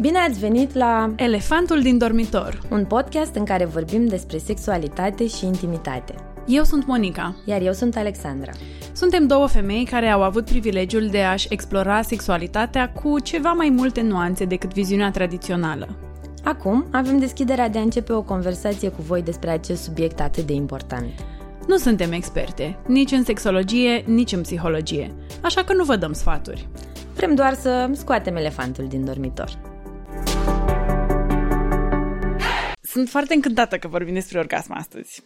Bine ați venit la Elefantul din dormitor, un podcast în care vorbim despre sexualitate și intimitate. Eu sunt Monica. Iar eu sunt Alexandra. Suntem două femei care au avut privilegiul de a-și explora sexualitatea cu ceva mai multe nuanțe decât viziunea tradițională. Acum avem deschiderea de a începe o conversație cu voi despre acest subiect atât de important. Nu suntem experte, nici în sexologie, nici în psihologie, așa că nu vă dăm sfaturi. Vrem doar să scoatem elefantul din dormitor. Sunt foarte încântată că vorbim despre orgasm astăzi.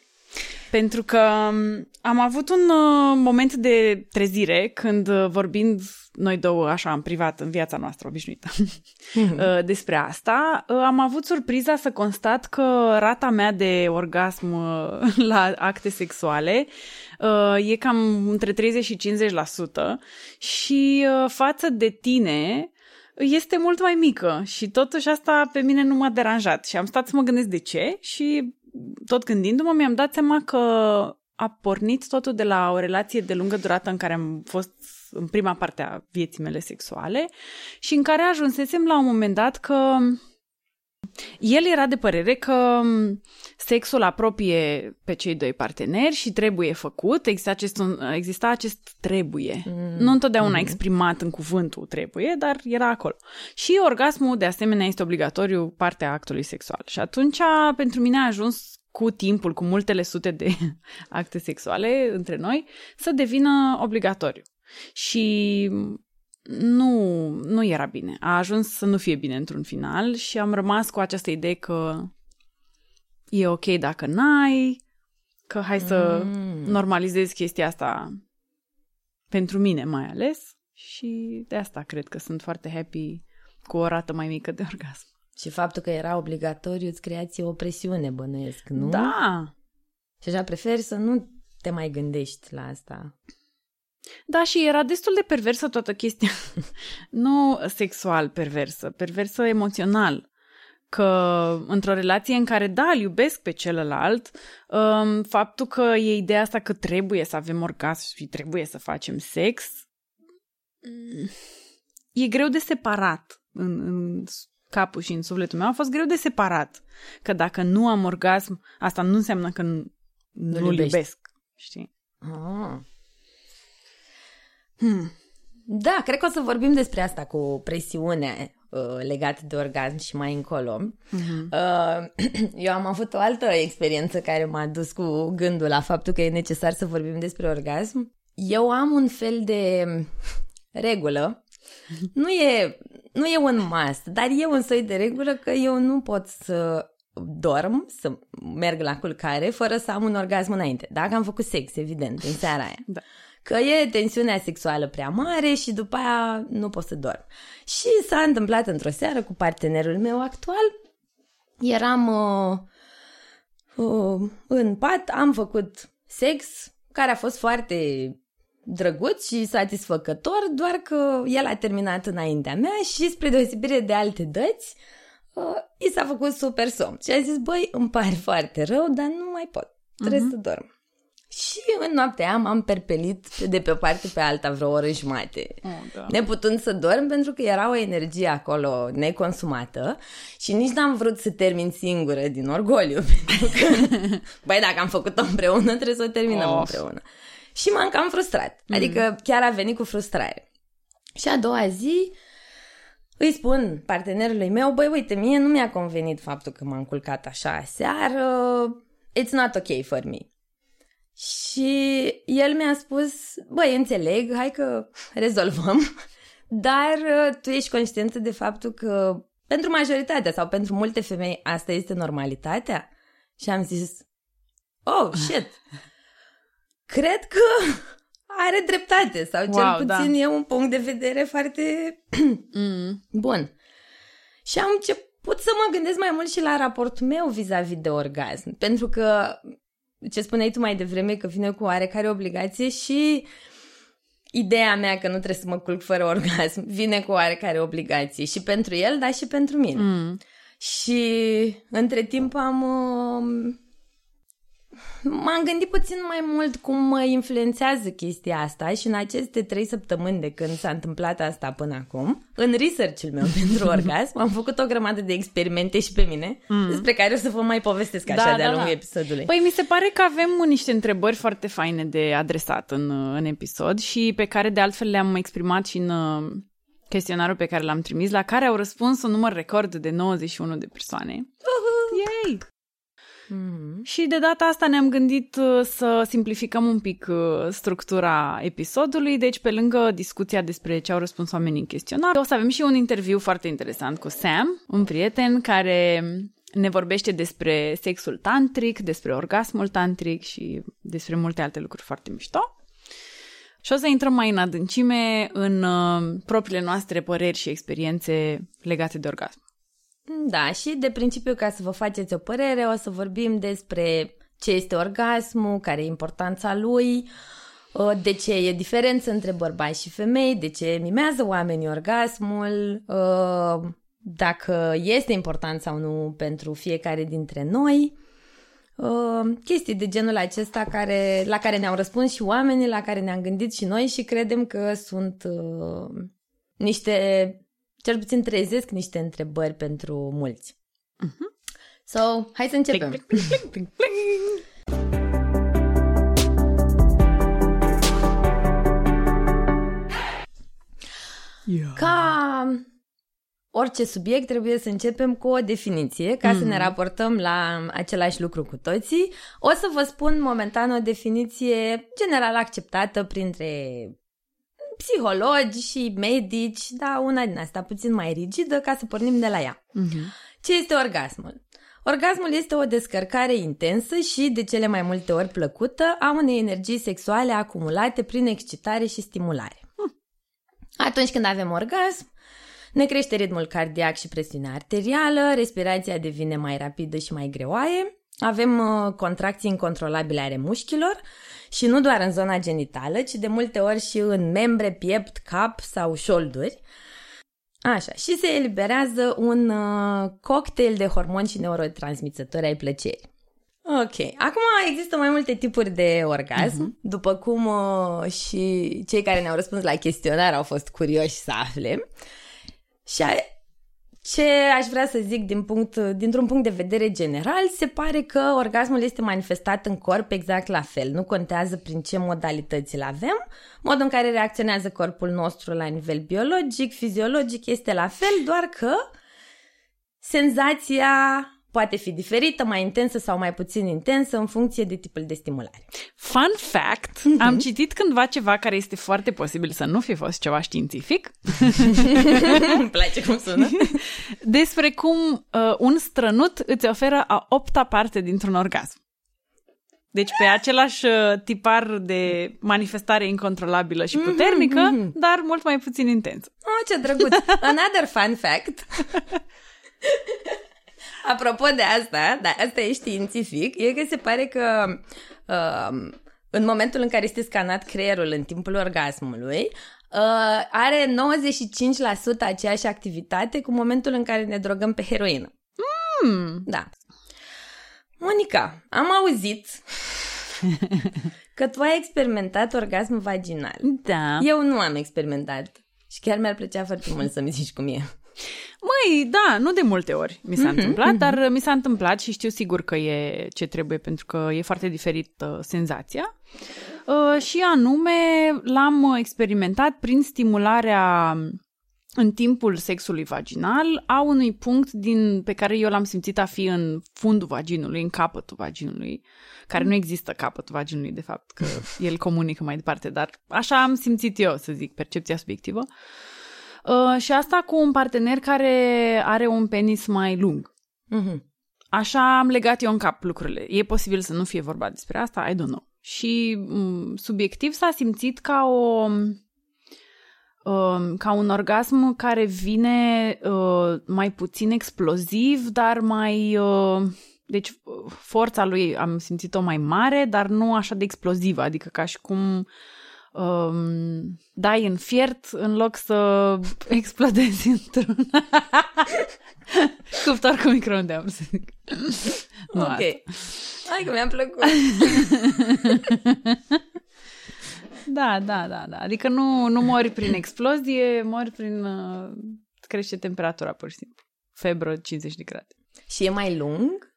Pentru că um, am avut un uh, moment de trezire când uh, vorbind noi două așa în privat, în viața noastră obișnuită, mm-hmm. despre asta, am avut surpriza să constat că rata mea de orgasm la acte sexuale e cam între 30 și 50% și față de tine este mult mai mică și totuși asta pe mine nu m-a deranjat și am stat să mă gândesc de ce și tot gândindu-mă mi-am dat seama că a pornit totul de la o relație de lungă durată în care am fost în prima parte a vieții mele sexuale și în care ajunsesem la un moment dat că el era de părere că sexul apropie pe cei doi parteneri și trebuie făcut, exista acest, exista acest trebuie. Mm. Nu întotdeauna mm. exprimat în cuvântul trebuie, dar era acolo. Și orgasmul, de asemenea, este obligatoriu partea actului sexual. Și atunci, pentru mine a ajuns cu timpul, cu multele sute de acte sexuale între noi, să devină obligatoriu. Și nu, nu era bine. A ajuns să nu fie bine într-un final și am rămas cu această idee că e ok dacă n-ai, că hai să mm. normalizezi chestia asta pentru mine mai ales și de asta cred că sunt foarte happy cu o rată mai mică de orgasm. Și faptul că era obligatoriu îți creați o presiune, bănuiesc, nu? Da! Și așa preferi să nu te mai gândești la asta. Da, și era destul de perversă toată chestia. nu sexual perversă, perversă emoțional. Că într-o relație în care, da, îl iubesc pe celălalt, um, faptul că e ideea asta că trebuie să avem orgasm și trebuie să facem sex, mm, e greu de separat în, în capul și în sufletul meu. A fost greu de separat. Că dacă nu am orgasm, asta nu înseamnă că nu, nu-l iubesc. Știi? Ah. Hmm. Da, cred că o să vorbim despre asta cu presiune uh, legat de orgasm și mai încolo. Uh-huh. Uh, eu am avut o altă experiență care m-a dus cu gândul la faptul că e necesar să vorbim despre orgasm. Eu am un fel de regulă. Nu e, nu e un must, dar e un soi de regulă că eu nu pot să dorm, să merg la culcare fără să am un orgasm înainte. Dacă am făcut sex, evident, în seara aia. Da că e tensiunea sexuală prea mare și după aia nu pot să dorm. Și s-a întâmplat într-o seară cu partenerul meu actual. Eram uh, uh, în pat, am făcut sex care a fost foarte drăguț și satisfăcător, doar că el a terminat înaintea mea și spre deosebire de alte dăți, uh, i s-a făcut super somn. Și a zis, băi, îmi pare foarte rău, dar nu mai pot, trebuie uh-huh. să dorm. Și în noaptea aia m-am perpelit de pe o parte pe alta vreo oră jumate. Oh, da. Neputând să dorm pentru că era o energie acolo neconsumată și nici n-am vrut să termin singură din orgoliu. Pentru că, băi, dacă am făcut-o împreună, trebuie să o terminăm oh. împreună. Și m-am cam frustrat. Mm. Adică chiar a venit cu frustrare. Și a doua zi îi spun partenerului meu, băi, uite, mie nu mi-a convenit faptul că m-am culcat așa seară, it's not ok for me. Și el mi-a spus, băi, înțeleg, hai că rezolvăm, dar uh, tu ești conștientă de faptul că pentru majoritatea sau pentru multe femei asta este normalitatea? Și am zis, oh, shit, cred că are dreptate sau cel wow, da. puțin da. e un punct de vedere foarte mm. bun. Și am început să mă gândesc mai mult și la raportul meu vis-a-vis de orgasm, pentru că ce spuneai tu mai devreme, că vine cu oarecare obligație și ideea mea că nu trebuie să mă culc fără orgasm vine cu oarecare obligație și pentru el, dar și pentru mine. Mm. Și între timp am uh, m-am gândit puțin mai mult cum mă influențează chestia asta și în aceste trei săptămâni de când s-a întâmplat asta până acum, în research-ul meu pentru orgasm, am făcut o grămadă de experimente și pe mine, mm. despre care o să vă mai povestesc așa da, de-a da, lungul da. episodului. Păi mi se pare că avem niște întrebări foarte faine de adresat în, în episod și pe care de altfel le-am exprimat și în uh, chestionarul pe care l-am trimis, la care au răspuns un număr record de 91 de persoane. Uh-huh. Yay! Mm-hmm. Și de data asta ne-am gândit uh, să simplificăm un pic uh, structura episodului, deci pe lângă discuția despre ce au răspuns oamenii în chestionar, o să avem și un interviu foarte interesant cu Sam, un prieten care ne vorbește despre sexul tantric, despre orgasmul tantric și despre multe alte lucruri foarte mișto. Și o să intrăm mai în adâncime în uh, propriile noastre păreri și experiențe legate de orgasm. Da, și de principiu, ca să vă faceți o părere, o să vorbim despre ce este orgasmul, care e importanța lui, uh, de ce e diferență între bărbați și femei, de ce mimează oamenii orgasmul, uh, dacă este important sau nu pentru fiecare dintre noi. Uh, chestii de genul acesta care, la care ne-au răspuns și oamenii, la care ne-am gândit și noi și credem că sunt niște cel puțin trezesc niște întrebări pentru mulți. Uh-huh. So, hai să începem. Pling, pling, pling, pling, pling. Yeah. Ca orice subiect trebuie să începem cu o definiție ca mm. să ne mhm. raportăm la același lucru cu toții. O să vă spun momentan o definiție general acceptată printre psihologi și medici, da, una din asta puțin mai rigidă ca să pornim de la ea. Uh-huh. Ce este orgasmul? Orgasmul este o descărcare intensă și, de cele mai multe ori plăcută, a unei energii sexuale acumulate prin excitare și stimulare. Uh. Atunci când avem orgasm, ne crește ritmul cardiac și presiunea arterială, respirația devine mai rapidă și mai greoaie, avem uh, contracții incontrolabile ale mușchilor și nu doar în zona genitală, ci de multe ori și în membre, piept, cap sau șolduri. Așa, și se eliberează un uh, cocktail de hormoni și neurotransmițători ai plăcerii. Ok, acum există mai multe tipuri de orgasm, uh-huh. după cum uh, și cei care ne-au răspuns la chestionar au fost curioși să afle. Și ce aș vrea să zic din punct, dintr-un punct de vedere general, se pare că orgasmul este manifestat în corp exact la fel. Nu contează prin ce modalități îl avem. Modul în care reacționează corpul nostru la nivel biologic, fiziologic este la fel, doar că senzația poate fi diferită, mai intensă sau mai puțin intensă în funcție de tipul de stimulare. Fun fact, mm-hmm. am citit cândva ceva care este foarte posibil să nu fi fost ceva științific. Îmi place cum sună. Despre cum uh, un strănut îți oferă a opta parte dintr-un orgasm. Deci pe același uh, tipar de manifestare incontrolabilă și puternică, mm-hmm. dar mult mai puțin intens. Oh, ce drăguț! Another fun fact Apropo de asta, da, asta e științific, e că se pare că uh, în momentul în care este scanat creierul în timpul orgasmului, uh, are 95% aceeași activitate cu momentul în care ne drogăm pe heroină. Mm. Da. Monica, am auzit că tu ai experimentat orgasm vaginal. Da. Eu nu am experimentat și chiar mi-ar plăcea foarte mult să-mi zici cum e. Măi, da, nu de multe ori mi s-a mm-hmm, întâmplat, mm-hmm. dar mi s-a întâmplat și știu sigur că e ce trebuie pentru că e foarte diferit uh, senzația. Uh, și anume l-am experimentat prin stimularea în timpul sexului vaginal a unui punct din, pe care eu l-am simțit a fi în fundul vaginului, în capătul vaginului, care nu există capătul vaginului, de fapt, că el comunică mai departe, dar așa am simțit eu, să zic, percepția subiectivă. Uh, Uh, și asta cu un partener care are un penis mai lung. Uh-huh. Așa am legat eu în cap lucrurile. E posibil să nu fie vorba despre asta, I don't know. Și um, subiectiv s-a simțit ca o um, ca un orgasm care vine uh, mai puțin exploziv, dar mai uh, deci forța lui am simțit-o mai mare, dar nu așa de explozivă, adică ca și cum um, dai în fiert în loc să explodezi într-un cuptor cu microunde, am să zic. ok. Hai că mi-a plăcut. da, da, da, da. Adică nu, nu mori prin explozie, mori prin... Uh, crește temperatura, pur și simplu. Febră 50 de grade. Și e mai lung?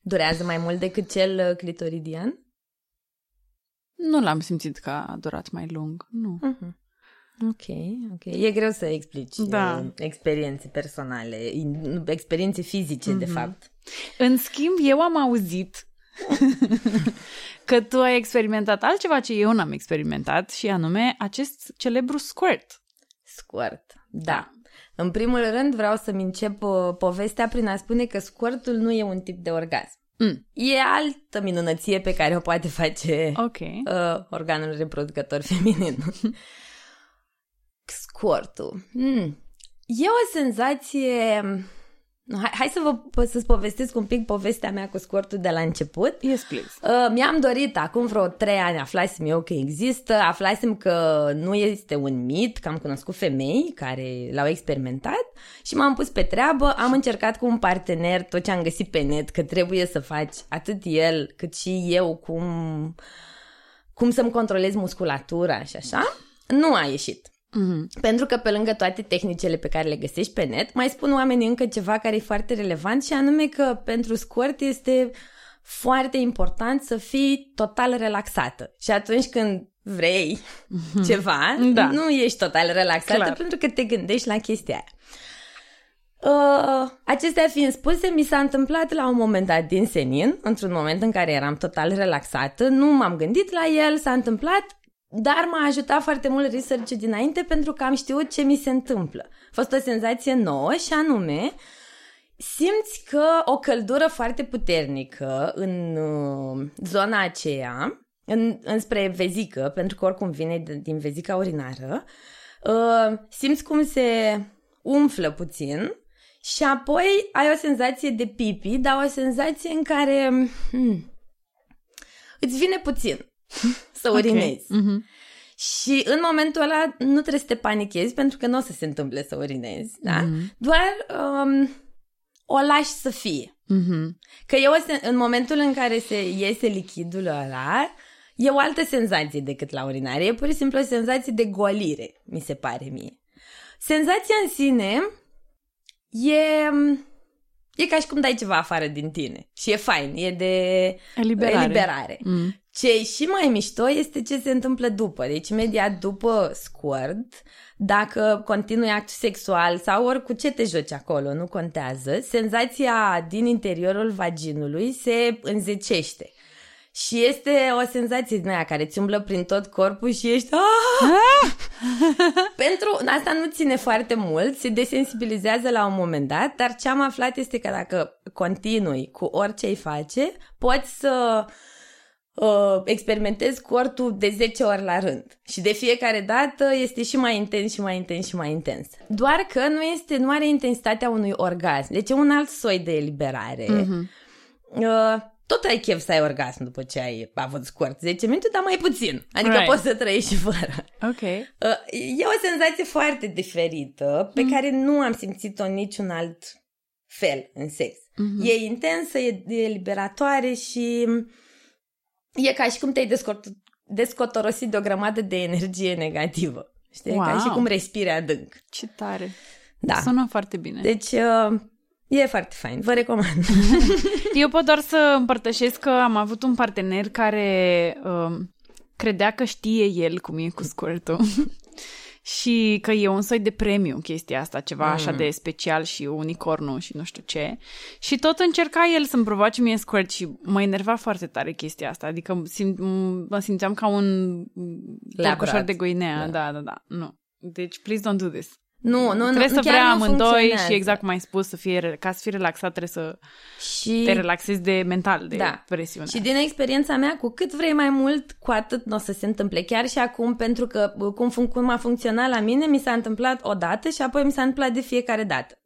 Durează mai mult decât cel uh, clitoridian? Nu l-am simțit că a durat mai lung, nu. Uh-huh. Ok, ok. E greu să explici da. Uh, experiențe personale, experiențe fizice, mm-hmm. de mhm. fapt. În schimb, eu am auzit că tu ai experimentat altceva ce eu n-am experimentat și anume acest celebru squirt. Squirt, da. da. În primul rând vreau să-mi încep uh, povestea prin a spune că squirtul nu e un tip de orgasm. Mm. E altă minunăție pe care o poate face okay. uh, organul reproducător feminin. Squirtul. Mm. E o senzație Hai, hai să vă să-ți povestesc un pic povestea mea cu scurtul de la început. Yes, please. Uh, mi-am dorit acum vreo trei ani, aflasem eu că există, aflasem că nu este un mit, că am cunoscut femei care l-au experimentat și m-am pus pe treabă, am încercat cu un partener tot ce am găsit pe net, că trebuie să faci atât el cât și eu cum, cum să-mi controlez musculatura și așa. Nu a ieșit. Mm-hmm. Pentru că pe lângă toate tehnicile pe care le găsești pe net, mai spun oamenii încă ceva care e foarte relevant și anume că pentru scurt este foarte important să fii total relaxată. Și atunci când vrei mm-hmm. ceva, da. nu ești total relaxată Clar. pentru că te gândești la chestia aia. Uh, acestea fiind spuse, mi s-a întâmplat la un moment dat din senin, într-un moment în care eram total relaxată, nu m-am gândit la el, s-a întâmplat, dar m-a ajutat foarte mult research dinainte pentru că am știut ce mi se întâmplă. A fost o senzație nouă și anume simți că o căldură foarte puternică în uh, zona aceea, în, înspre vezică, pentru că oricum vine din vezica urinară, uh, simți cum se umflă puțin și apoi ai o senzație de pipi, dar o senzație în care hmm, îți vine puțin să urinezi. Okay. Mm-hmm. Și în momentul ăla nu trebuie să te panichezi pentru că nu o să se întâmple să urinezi, da? Mm-hmm. Doar um, o lași să fie. Mm-hmm. Că eu, în momentul în care se iese lichidul ăla, e o altă senzație decât la urinare. E pur și simplu o senzație de golire, mi se pare mie. Senzația în sine e... E ca și cum dai ceva afară din tine. Și e fain, e de eliberare. eliberare. Mm. Ce e și mai mișto este ce se întâmplă după. Deci, imediat după squirt, dacă continui actul sexual sau ori cu ce te joci acolo, nu contează, senzația din interiorul vaginului se înzecește. Și este o senzație din aia care ți umblă prin tot corpul și ești... Ah! Pentru asta nu ține foarte mult, se desensibilizează la un moment dat, dar ce am aflat este că dacă continui cu orice îi face, poți să uh, experimentezi cortul de 10 ori la rând. Și de fiecare dată este și mai intens și mai intens și mai intens. Doar că nu este, nu are intensitatea unui orgasm. Deci e un alt soi de eliberare. Mm-hmm. Uh, tot ai chef să ai orgasm după ce ai avut scurt 10 minute, dar mai puțin. Adică right. poți să trăiești și fără. Ok. Uh, e o senzație foarte diferită pe mm. care nu am simțit-o niciun alt fel în sex. Mm-hmm. E intensă, e, e liberatoare și e ca și cum te-ai descot- descotorosit de o grămadă de energie negativă. Știi? Wow. Ca și cum respiri adânc. Ce tare. Da. Sună foarte bine. Deci, uh, E foarte fain, vă recomand. Eu pot doar să împărtășesc că am avut un partener care uh, credea că știe el cum e cu squirtul și că e un soi de premiu chestia asta, ceva mm. așa de special și unicornul și nu știu ce. Și tot încerca el să-mi provoace mie squirt și mă enerva foarte tare chestia asta. Adică sim- mă simțeam ca un porcușor de goinea. Da. da, da, da. Nu. Deci, please don't do this. Nu, nu, Trebuie nu, să vrea amândoi și exact cum ai spus, să fie, ca să fii relaxat trebuie să și... te relaxezi de mental, de da. presiune. Și din experiența mea, cu cât vrei mai mult, cu atât nu o să se întâmple. Chiar și acum, pentru că cum, cum a funcționat la mine, mi s-a întâmplat o dată și apoi mi s-a întâmplat de fiecare dată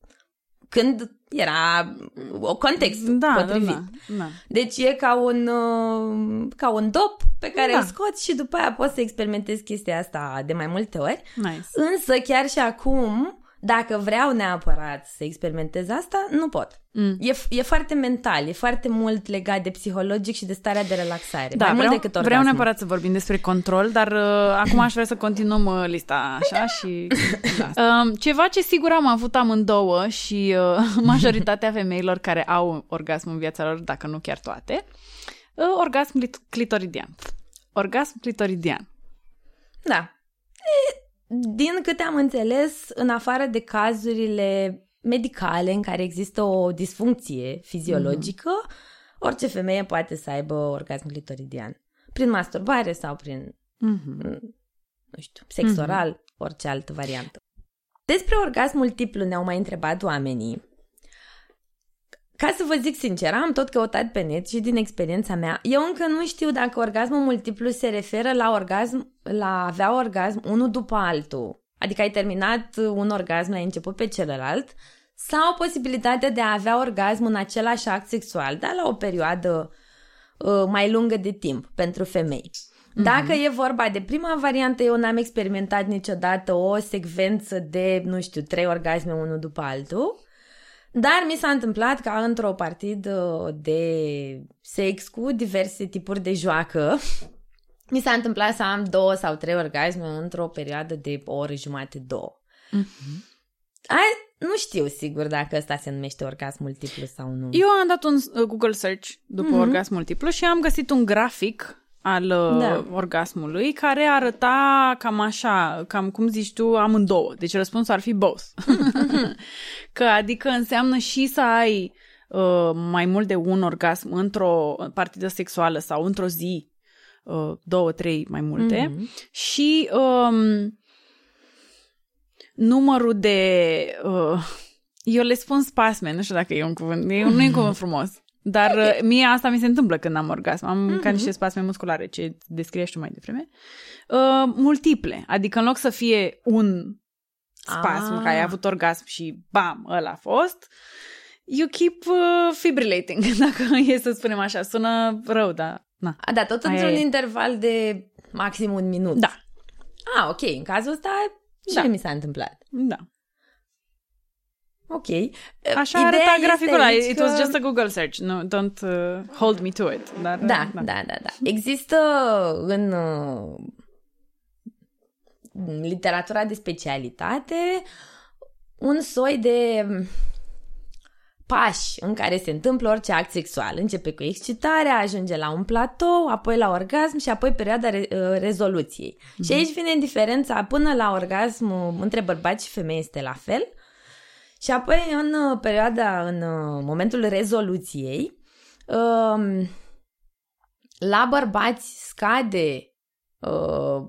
când era o context da, potrivit. Da, da, da. Deci e ca un, uh, ca un dop pe care da. îl scoți și după aia poți să experimentezi chestia asta de mai multe ori. Nice. Însă chiar și acum, dacă vreau neapărat să experimentez asta, nu pot. Mm. E, e foarte mental, e foarte mult legat de psihologic și de starea de relaxare. Da, mai vreau, mult decât vreau orgasmul. neapărat să vorbim despre control, dar uh, acum aș vrea să continuăm uh, lista așa și... Da. Um, ceva ce sigur am avut amândouă și uh, majoritatea femeilor care au orgasm în viața lor, dacă nu chiar toate, uh, orgasm clit- clitoridian. Orgasm clitoridian. Da. E, din câte am înțeles, în afară de cazurile medicale în care există o disfuncție fiziologică, mm-hmm. orice femeie poate să aibă orgasm clitoridian. Prin masturbare sau prin, Mm-hmm. nu știu, sex oral, mm-hmm. orice altă variantă. Despre orgasm multiplu ne-au mai întrebat oamenii. Ca să vă zic sincer, am tot căutat pe net și din experiența mea, eu încă nu știu dacă orgasmul multiplu se referă la orgasm, la a avea orgasm unul după altul. Adică ai terminat un orgasm, l-ai început pe celălalt, sau posibilitatea de a avea orgasm în același act sexual, dar la o perioadă uh, mai lungă de timp pentru femei. Dacă e vorba de prima variantă, eu n-am experimentat niciodată o secvență de, nu știu, trei orgasme unul după altul, dar mi s-a întâmplat ca într-o partidă de sex cu diverse tipuri de joacă, mi s-a întâmplat să am două sau trei orgasme într-o perioadă de o oră jumate, două. Mm-hmm. Ai, nu știu sigur dacă ăsta se numește orgasm multiplu sau nu. Eu am dat un uh, Google search după mm-hmm. orgasm multiplu și am găsit un grafic al uh, Da. orgasmului care arăta cam așa, cam cum zici tu, amândouă. Deci răspunsul ar fi both. că adică înseamnă și să ai uh, mai mult de un orgasm într-o partidă sexuală sau într-o zi, uh, două, trei, mai multe, Mhm. și um, numărul de... Uh, eu le spun spasme, nu știu dacă e un cuvânt, e, nu e un cuvânt frumos. Dar okay. mie asta mi se întâmplă când am orgasm. Am mm-hmm. ca niște spasme musculare, ce descriești tu mai devreme. Uh, multiple. Adică în loc să fie un spasm Ah. că ai avut orgasm și bam, ăla a fost, you keep uh, fibrillating, dacă e să spunem așa. Sună rău, dar na. A, da, tot Aia într-un e. interval de maxim un minut. Da, Ah, ok, în cazul ăsta și Da. da. mi s-a întâmplat. da. Ok. Așa Ideea arăta este graficul ăla. aici It că- was just a Google search. No, don't uh, hold me to it. Dar, Da, da, da, da. Există în uh, în literatura de specialitate un soi de um, pași în care se întâmplă orice act sexual. Începe cu excitarea, ajunge la un platou, apoi la orgasm și apoi perioada re- uh, rezoluției. Și aici vine diferența până la orgasm uh, între bărbați și femei este la fel. Și apoi în uh, perioada, în uh, momentul rezoluției, um, la bărbați scade uh,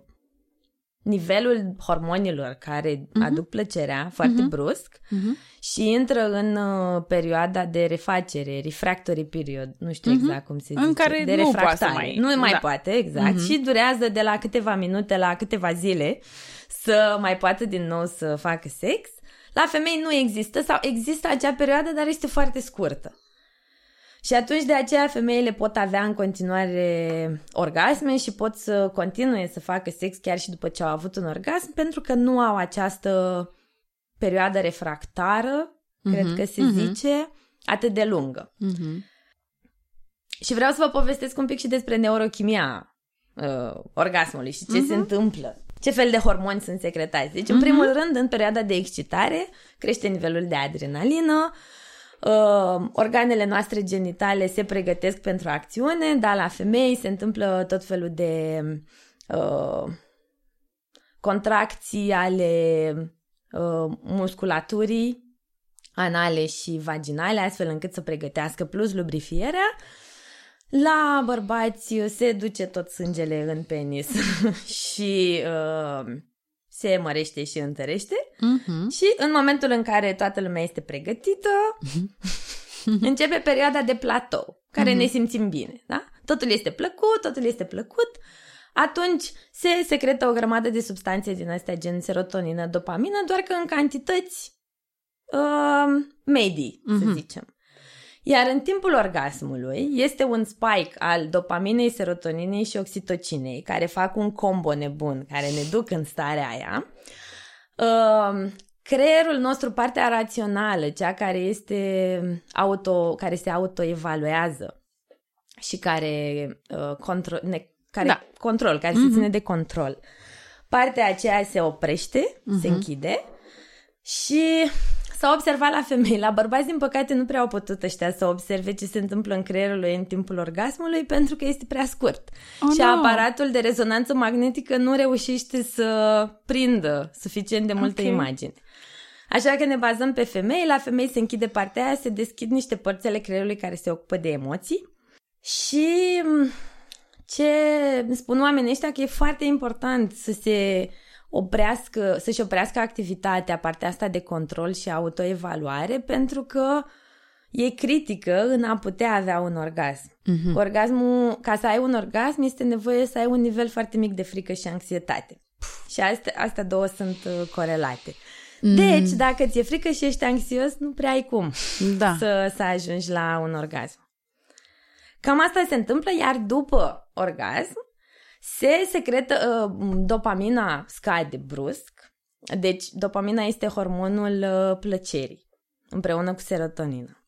nivelul hormonilor care uh-huh. aduc plăcerea foarte uh-huh. brusc Mhm. și intră în uh, perioada de refacere, refractory period, nu știu Mhm. exact cum se În zice, care de nu poate refractare. să mai- Nu mai da. poate, exact, Mhm. și durează de la câteva minute la câteva zile să mai poată din nou să facă sex. La femei nu există sau există acea perioadă, dar este foarte scurtă. Și atunci de aceea femeile pot avea în continuare orgasme și pot să continue să facă sex chiar și după ce au avut un orgasm pentru că nu au această perioadă refractară, mm-hmm. cred că se mhm. zice, atât de lungă. Mhm. Și vreau să vă povestesc un pic și despre neurochimia uh, orgasmului și ce Mhm. se întâmplă. Ce fel de hormoni sunt secretați. Deci, în Mhm. primul rând, în perioada de excitare, crește nivelul de adrenalină, uh, organele noastre genitale se pregătesc pentru acțiune, dar la femei se întâmplă tot felul de uh, contracții ale uh, musculaturii anale și vaginale, astfel încât să pregătească plus lubrifierea. La bărbați se duce tot sângele în penis și uh, se mărește și întărește. Mhm. Și în momentul în care toată lumea este pregătită, începe perioada de platou, care ne simțim bine, da? Totul este plăcut, totul este plăcut. Atunci se secretă o grămadă de substanțe din astea, gen serotonină, dopamină, doar că în cantități uh, medii, să Mhm. zicem. Iar în timpul orgasmului este un spike al dopaminei, serotoninei și oxitocinei, care fac un combo nebun, care ne duc în starea aia, uh, creierul nostru, partea rațională, cea care este auto, care se autoevaluează și care uh, control, ne, care Da. control, care se ține de control. Partea aceea se oprește, se închide și s-a observat la femei. La bărbați, din păcate, nu prea au putut ăștia să observe ce se întâmplă în creierul lui în timpul orgasmului pentru că este prea scurt. Oh, și no. aparatul de rezonanță magnetică nu reușește să prindă suficient de multe Ok. imagini. Așa că ne bazăm pe femei, la femei se închide partea aia, se deschid niște părți ale creierului care se ocupă de emoții și m, ce spun oamenii ăștia că e foarte important să se oprească, să-și oprească activitatea, partea asta de control și autoevaluare, pentru că e critică în a putea avea un orgasm. Mm-hmm. Orgasmul, ca să ai un orgasm, este nevoie să ai un nivel foarte mic de frică și anxietate. Și astea, astea două sunt uh, corelate. Mm. Deci, dacă ți-e frică și ești anxios, nu prea ai cum Da. să, să ajungi la un orgasm. Cam asta se întâmplă, iar după orgasm se secretă, uh, dopamina scade brusc, deci dopamina este hormonul uh, plăcerii, împreună cu serotonină.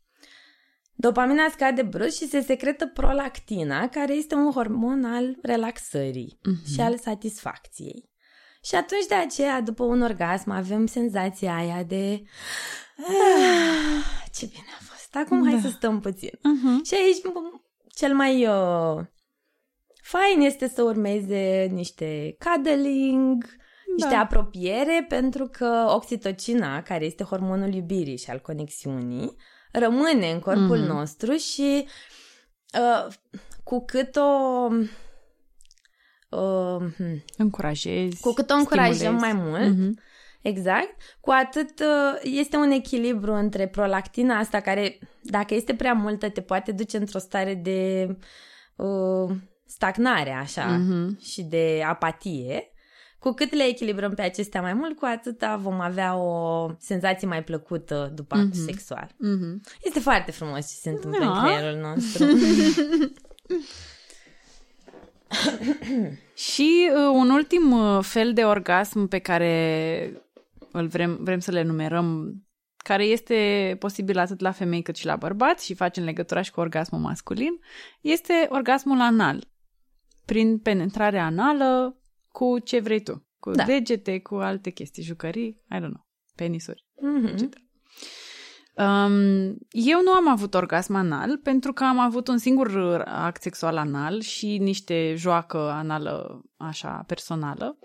Dopamina scade brusc și se secretă prolactina, care este un hormon al relaxării uh-huh. și al satisfacției. Și atunci de aceea, după un orgasm, avem senzația aia de "Ah, ce bine a fost, acum da. hai să stăm puțin. Uh-huh. Și aici m- cel mai uh, fain este să urmeze niște cuddling, niște Da. apropiere, pentru că oxitocina, care este hormonul iubirii și al conexiunii, rămâne în corpul Mhm. nostru și uh, cu cât o... Uh, hmm, Încurajezi. cu cât o încurajăm stimulezi. mai mult, Mhm. Exact. Cu atât uh, este un echilibru între prolactina asta care, dacă este prea multă, te poate duce într-o stare de uh, stagnare, așa, Mhm. și de apatie. Cu cât le echilibrăm pe acestea mai mult, cu atâta vom avea o senzație mai plăcută după actul Mhm. sexual. Mhm. Este foarte frumos ce se întâmplă Da. în creierul nostru. Și uh, un ultim uh, fel de orgasm pe care îl vrem, vrem să le numerăm, care este posibil atât la femei cât și la bărbați și facem legătura și cu orgasmul masculin, este orgasmul anal. Prin penetrare anală cu ce vrei tu. Cu Da. degete, cu alte chestii, jucării, I don't know, penisuri. Mhm. Um, eu nu am avut orgasm anal pentru că am avut un singur act sexual anal și niște joacă anală așa personală.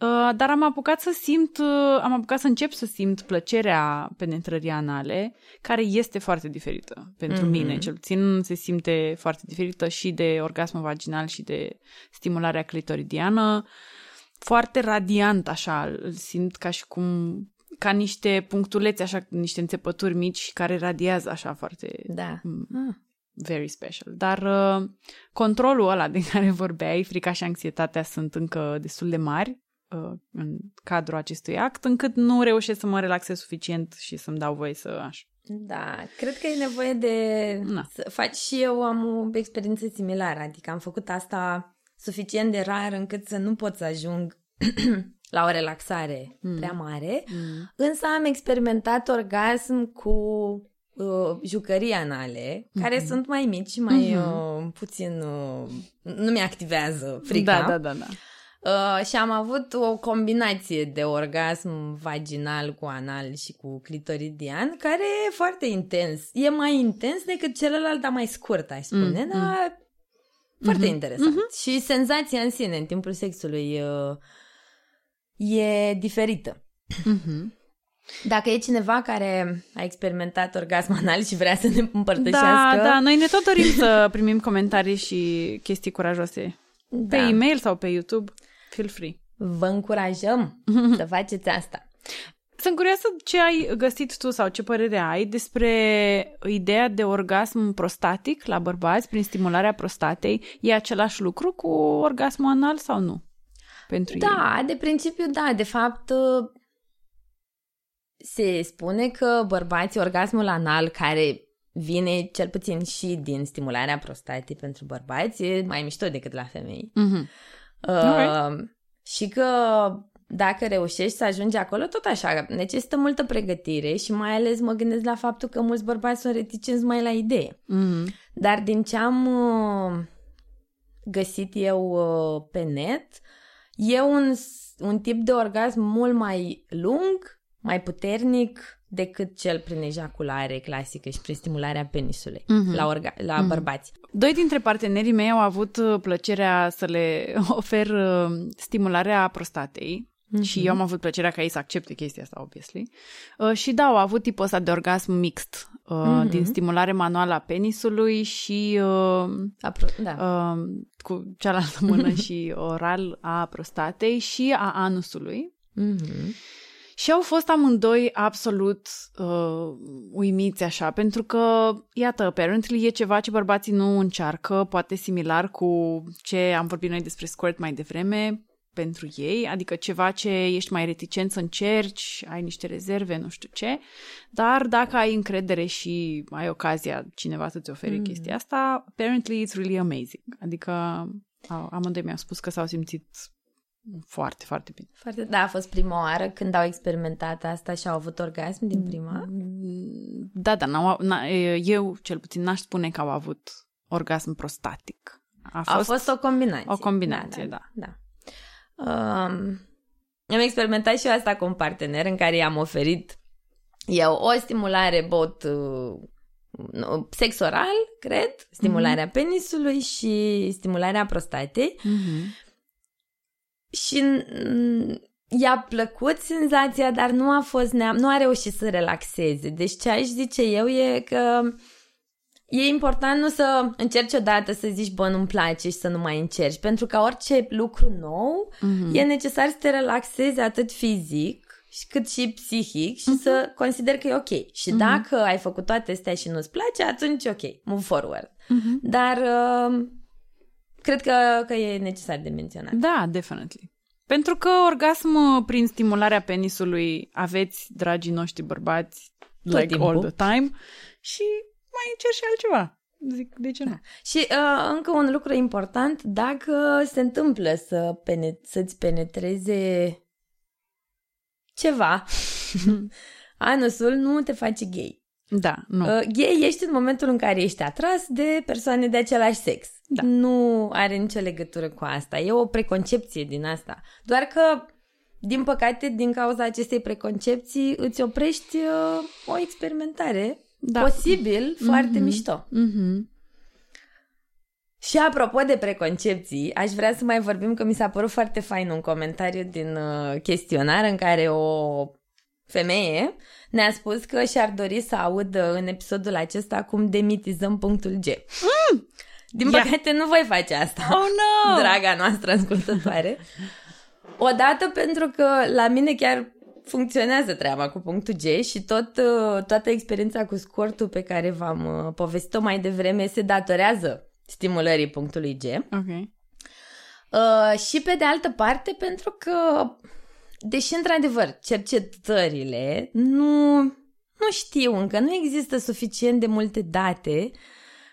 Uh, dar am apucat să simt, uh, am apucat să încep să simt plăcerea penetrării anale, care este foarte diferită pentru Mhm. mine. Cel puțin se simte foarte diferită și de orgasmul vaginal și de stimularea clitoridiană. Foarte radiant, așa, îl simt ca și cum ca niște punctulețe, așa, niște înțepături mici care radiază așa foarte Da. mm, Ah. very special. Dar uh, controlul ăla de care vorbeai, frica și anxietatea sunt încă destul de mari uh, în cadrul acestui act, încât nu reușesc să mă relaxez suficient și să-mi dau voie să așa. Da, cred că e nevoie de Na. să faci și eu am o experiență similară, adică am făcut asta suficient de rar încât să nu pot să ajung la o relaxare mm. prea mare, Mm. însă am experimentat orgasm cu uh, jucării anale, mm-hmm. care sunt mai mici și mai Mhm. uh, puțin... Uh, nu mi-activează frica. Da, da, da, da. Uh, și am avut o combinație de orgasm vaginal cu anal și cu clitoridian, care e foarte intens. E mai intens decât celălalt, dar mai scurt, aș spune, Mm, dar foarte interesant. Și senzația în sine, în timpul sexului, uh, e diferită. Mhm. Dacă e cineva care a experimentat orgasm anal și vrea să ne împărtășească... Da, da, noi ne tot dorim să primim comentarii și chestii curajoase pe da, e-mail sau pe YouTube. Feel free. Vă încurajăm să faceți asta. Sunt curioasă ce ai găsit tu sau ce părere ai despre ideea de orgasm prostatic la bărbați prin stimularea prostatei. E același lucru cu orgasmul anal sau nu? Pentru ei? Da, de principiu da. De fapt, se spune că bărbații, orgasmul anal, care vine cel puțin și din stimularea prostatei pentru bărbați, e mai mișto decât la femei. Mhm. Uh, și că dacă reușești să ajungi acolo, tot așa, necesită multă pregătire și mai ales mă gândesc la faptul că mulți bărbați sunt reticenți mai la idee. Mm-hmm. Dar din ce am uh, găsit eu uh, pe net, e un, un tip de orgasm mult mai lung, mai puternic decât cel prin ejaculare clasică și prin stimularea penisului Mhm. la, orga- la Mhm. bărbați. Doi dintre partenerii mei au avut uh, plăcerea să le ofer uh, stimularea prostatei Mhm. și eu am avut plăcerea ca ei să accepte chestia asta, obviously. Uh, și da, au avut tipul ăsta de orgasm mixt, uh, Mhm. din stimulare manuală a penisului și uh, Apro- da. uh, cu cealaltă mână și oral a prostatei și a anusului. Mhm. Și au fost amândoi absolut uh, uimiți așa, pentru că, iată, apparently e ceva ce bărbații nu încearcă, poate similar cu ce am vorbit noi despre squirt mai devreme pentru ei, adică ceva ce ești mai reticent să încerci, ai niște rezerve, nu știu ce, dar dacă ai încredere și ai ocazia cineva să-ți ofere Mm. chestia asta, apparently it's really amazing. Adică au- amândoi mi-au spus că s-au simțit foarte, foarte bine. Foarte, da, a fost prima oară când au experimentat asta și au avut orgasm din prima. Da, da, n-au, n- eu cel puțin n-aș spune că au avut orgasm prostatic. A A fost o combinație. o combinație, da. da. Um, am experimentat și eu asta cu un partener în care i-am oferit eu o stimulare bot uh, nu, sex oral, cred, stimularea penisului și stimularea prostatei Mhm. Și mm, i-a plăcut senzația, dar nu a fost neam, nu a reușit să relaxeze. Deci ce aș zice eu e că e important nu să încerci odată să zici, bă, nu-mi place și să nu mai încerci, pentru că orice lucru nou Mhm. e necesar să te relaxezi atât fizic și cât și psihic și să consideri că e ok. Și dacă ai făcut toate astea și nu-ți place, atunci ok, move forward. Mhm. Dar uh, cred că, că e necesar de menționat. Da, definitely. Pentru că orgasm uh, prin stimularea penisului aveți, dragii noștri bărbați, Tot like timpul. all the time și mai încerci și altceva. Zic, de ce nu? Da. Și uh, încă un lucru important, dacă se întâmplă să pene- să-ți penetreze ceva, anusul nu te face gay. Da, nu. Uh, gay ești în momentul în care ești atras de persoane de același sex. Da. Nu are nicio legătură cu asta. E o preconcepție din asta. Doar că, din păcate, din cauza acestei preconcepții, îți oprești uh, o experimentare Da. posibil foarte mișto. Mhm. Și apropo de preconcepții, aș vrea să mai vorbim că mi s-a părut foarte fain un comentariu din uh, chestionar în care o femeie ne-a spus că și-ar dori să audă în episodul acesta cum demitizăm punctul G. Mm! Din Ia. păcate nu voi face asta, Oh, no! draga noastră ascultătoare. Odată pentru că la mine chiar funcționează treaba cu punctul G și tot, uh, toată experiența cu scortul pe care v-am uh, povestit-o mai devreme se datorează stimulării punctului G. Ok. Uh, și pe de altă parte pentru că, deși într-adevăr cercetările nu, nu știu încă, nu există suficient de multe date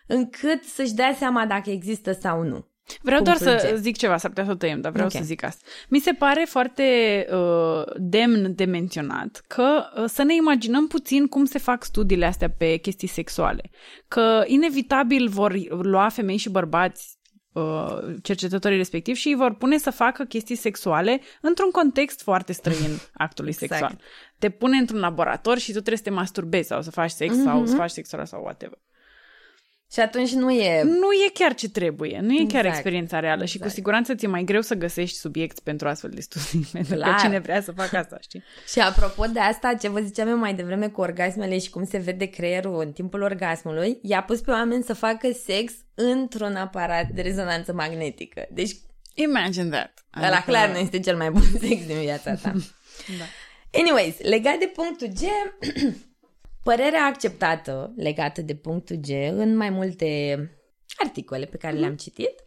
încât să-și dea seama dacă există sau nu. Vreau doar Punctul să G. zic ceva, s-ar putea să o tăiem, dar vreau Ok. să zic asta. Mi se pare foarte uh, demn de menționat că uh, să ne imaginăm puțin cum se fac studiile astea pe chestii sexuale. Că inevitabil vor lua femei și bărbați uh, cercetătorii respectivi și îi vor pune să facă chestii sexuale într-un context foarte străin actului Exact. sexual. Te pune într-un laborator și tu trebuie să te masturbezi sau să faci sex Mhm. sau să faci sex oral sau whatever. Și atunci nu e... Nu e chiar ce trebuie, nu e chiar Exact. experiența reală și cu Exact. siguranță ți-e mai greu să găsești subiect pentru astfel de studii, pentru că Clar. cine vrea să facă asta, știi? Și apropo de asta, ce vă ziceam eu mai devreme cu orgasmele și cum se vede creierul în timpul orgasmului, i-a pus pe oameni să facă sex într-un aparat de rezonanță magnetică. Deci Imagine that. Adică... ăla clar nu este cel mai bun sex din viața ta. Da. Anyways, legat de punctul G, părerea acceptată legată de punctul G în mai multe articole pe care le-am citit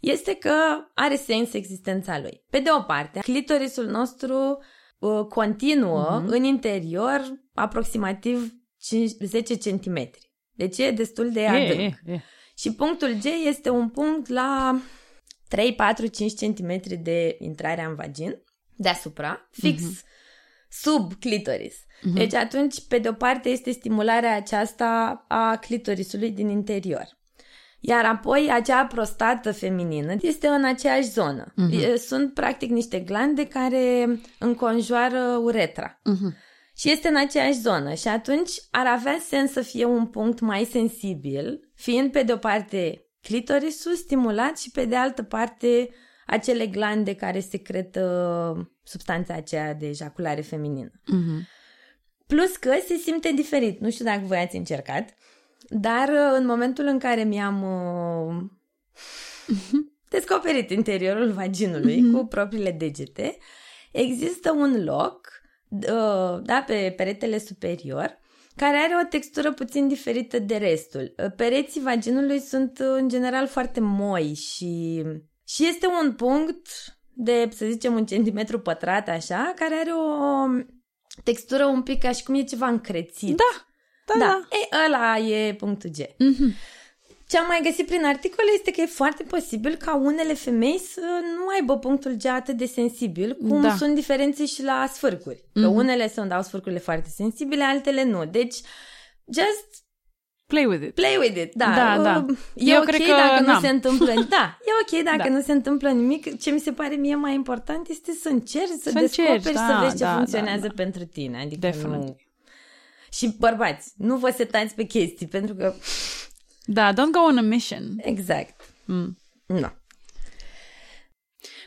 este că are sens existența lui. Pe de o parte, clitorisul nostru uh, continuă în interior aproximativ 5, 10 cm. Deci e destul de adânc. E, e, e. Și punctul G este un punct la 3, 4, 5 cm de intrarea în vagin. deasupra, fix uh-huh. sub clitoris. Uh-huh. Deci atunci, pe de-o parte, este stimularea aceasta a clitorisului din interior. Iar apoi, acea prostată feminină este în aceeași zonă. Uh-huh. Sunt, practic, niște glande care înconjoară uretra. Uh-huh. Și este în aceeași zonă. Și atunci ar avea sens să fie un punct mai sensibil, fiind, pe de-o parte, clitorisul stimulat și, pe de altă parte, acele glande care secretă substanța aceea de ejaculare feminină. Uh-huh. Plus că se simte diferit. Nu știu dacă voi ați încercat, dar uh, în momentul în care mi-am uh, descoperit interiorul vaginului uh-huh. cu propriile degete, există un loc uh, da, pe peretele superior care are o textură puțin diferită de restul. Uh, pereții vaginului sunt uh, în general foarte moi și, și este un punct de, să zicem, un centimetru pătrat așa, care are o textură un pic ca și cum e ceva încrețit. Da, da, da. da. E, ăla e punctul G. Mm-hmm. Ce am mai găsit prin articole este că e foarte posibil ca unele femei să nu aibă punctul G atât de sensibil, cum da. sunt diferențe și la sfârcuri. Mm-hmm. Că mhm. unele sunt, au sfârcurile foarte sensibile, altele nu. Deci, just Play with it. Play with it, da. Da, da. E Eu ok cred că dacă n-am. nu se întâmplă... Da, e ok dacă da. nu se întâmplă nimic. Ce mi se pare mie mai important este să încerci, să, să descoperi, încerci, da, să vezi ce da, funcționează da, da. pentru tine. Adică Definitely. nu... Și bărbați, nu vă setați pe chestii, pentru că... Da, don't go on a mission. Exact. Mm. Nu. No.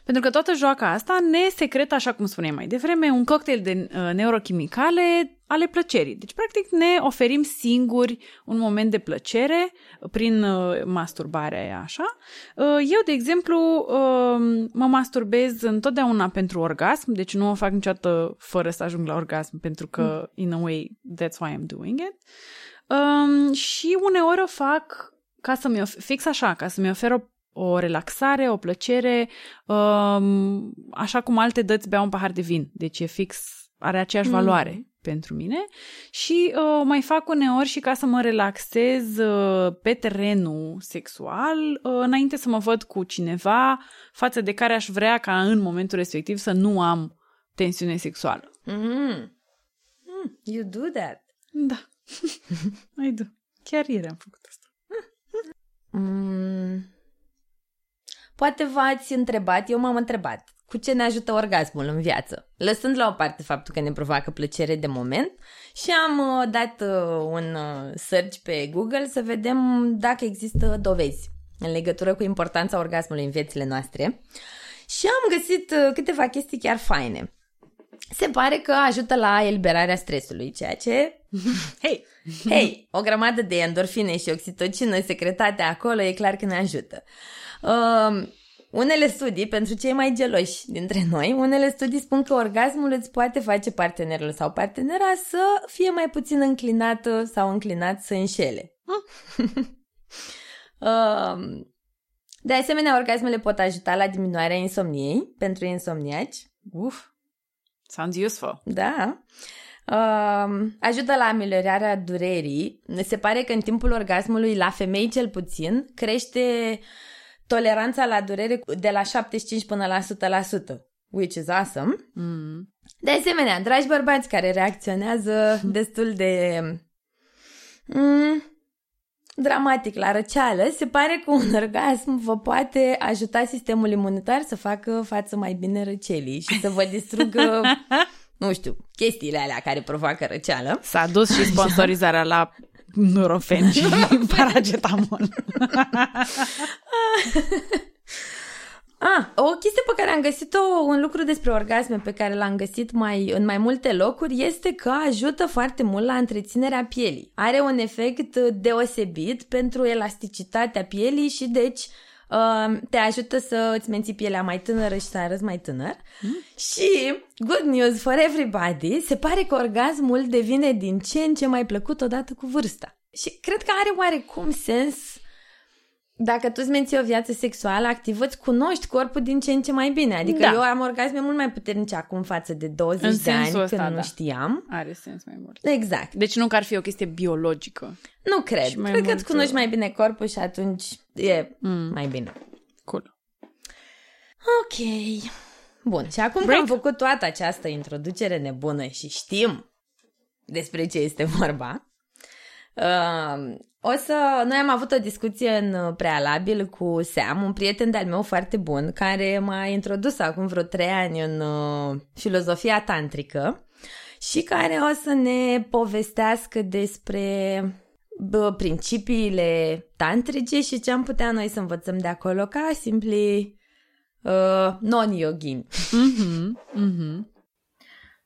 Pentru că toată joaca asta ne secretă, așa cum spuneam mai devreme, un cocktail de uh, neurochimicale ale plăcerii. Deci, practic, ne oferim singuri un moment de plăcere prin uh, masturbarea așa. Uh, eu, de exemplu, uh, mă masturbez întotdeauna pentru orgasm, deci nu o fac niciodată fără să ajung la orgasm, pentru că, mm. in a way, that's why I'm doing it. Um, și uneori o fac ca să mi fix așa, ca să-mi ofer o o relaxare, o plăcere, um, așa cum alte dăți bea un pahar de vin. Deci e fix, are aceeași mm. valoare pentru mine și uh, mai fac uneori și ca să mă relaxez uh, pe terenul sexual uh, înainte să mă văd cu cineva față de care aș vrea ca în momentul respectiv să nu am tensiune sexuală. Mm. Mm, you do that. Da. I do. Chiar ieri am făcut asta. Mm. Poate v-ați întrebat, eu m-am întrebat, cu ce ne ajută orgasmul în viață? Lăsând la o parte faptul că ne provoacă plăcere de moment și am uh, dat uh, un uh, search pe Google să vedem dacă există dovezi în legătură cu importanța orgasmului în viețile noastre și am găsit uh, câteva chestii chiar faine. Se pare că ajută la eliberarea stresului, ceea ce, hei, hei, o grămadă de endorfine și oxitocină secretate acolo e clar că ne ajută. Uh, unele studii, pentru cei mai geloși dintre noi, unele studii spun că orgasmul îți poate face partenerul sau partenera să fie mai puțin înclinată sau înclinat să înșele. uh, de asemenea, orgasmele pot ajuta la diminuarea insomniei pentru insomniaci. Uf, sounds useful. Da. Uh, ajută la ameliorarea durerii. Se pare că în timpul orgasmului, la femei cel puțin, crește toleranța la durere de la 75 până la 100%, which is awesome. Mm. De asemenea, dragi bărbați care reacționează destul de mm, dramatic la răceală, se pare că un orgasm vă poate ajuta sistemul imunitar să facă față mai bine răcelii și să vă distrugă nu știu, chestiile alea care provoacă răceală. S-a dus și sponsorizarea la Nurofen și paracetamol. Ah, o chestie pe care am găsit-o, un lucru despre orgasme pe care l-am găsit mai, în mai multe locuri, este că ajută foarte mult la întreținerea pielii. Are un efect deosebit pentru elasticitatea pielii și deci uh, te ajută să îți menții pielea mai tânără și să arăți mai tânăr. Mm. Și, good news for everybody, se pare că orgasmul devine din ce în ce mai plăcut odată cu vârsta. Și cred că are oarecum sens dacă tu îți menții o viață sexuală activă, îți cunoști corpul din ce în ce mai bine. Adică da. eu am orgasme mult mai puternice acum față de 20 în de ani ăsta, când da. nu știam. Are sens mai mult. Exact. Deci nu că ar fi o chestie biologică. Nu cred. Cred mult... că îți cunoști mai bine corpul și atunci e mm. mai bine. Cool. Ok. Bun, și acum Break. că am făcut toată această introducere nebună și știm despre ce este vorba, uh, o să... Noi am avut o discuție în prealabil cu Sam, un prieten de-al meu foarte bun, care m-a introdus acum vreo trei ani în uh, filozofia tantrică și care o să ne povestească despre bă, principiile tantrice și ce am putea noi să învățăm de acolo ca simpli uh, non-yogini. Mm-hmm, mm-hmm.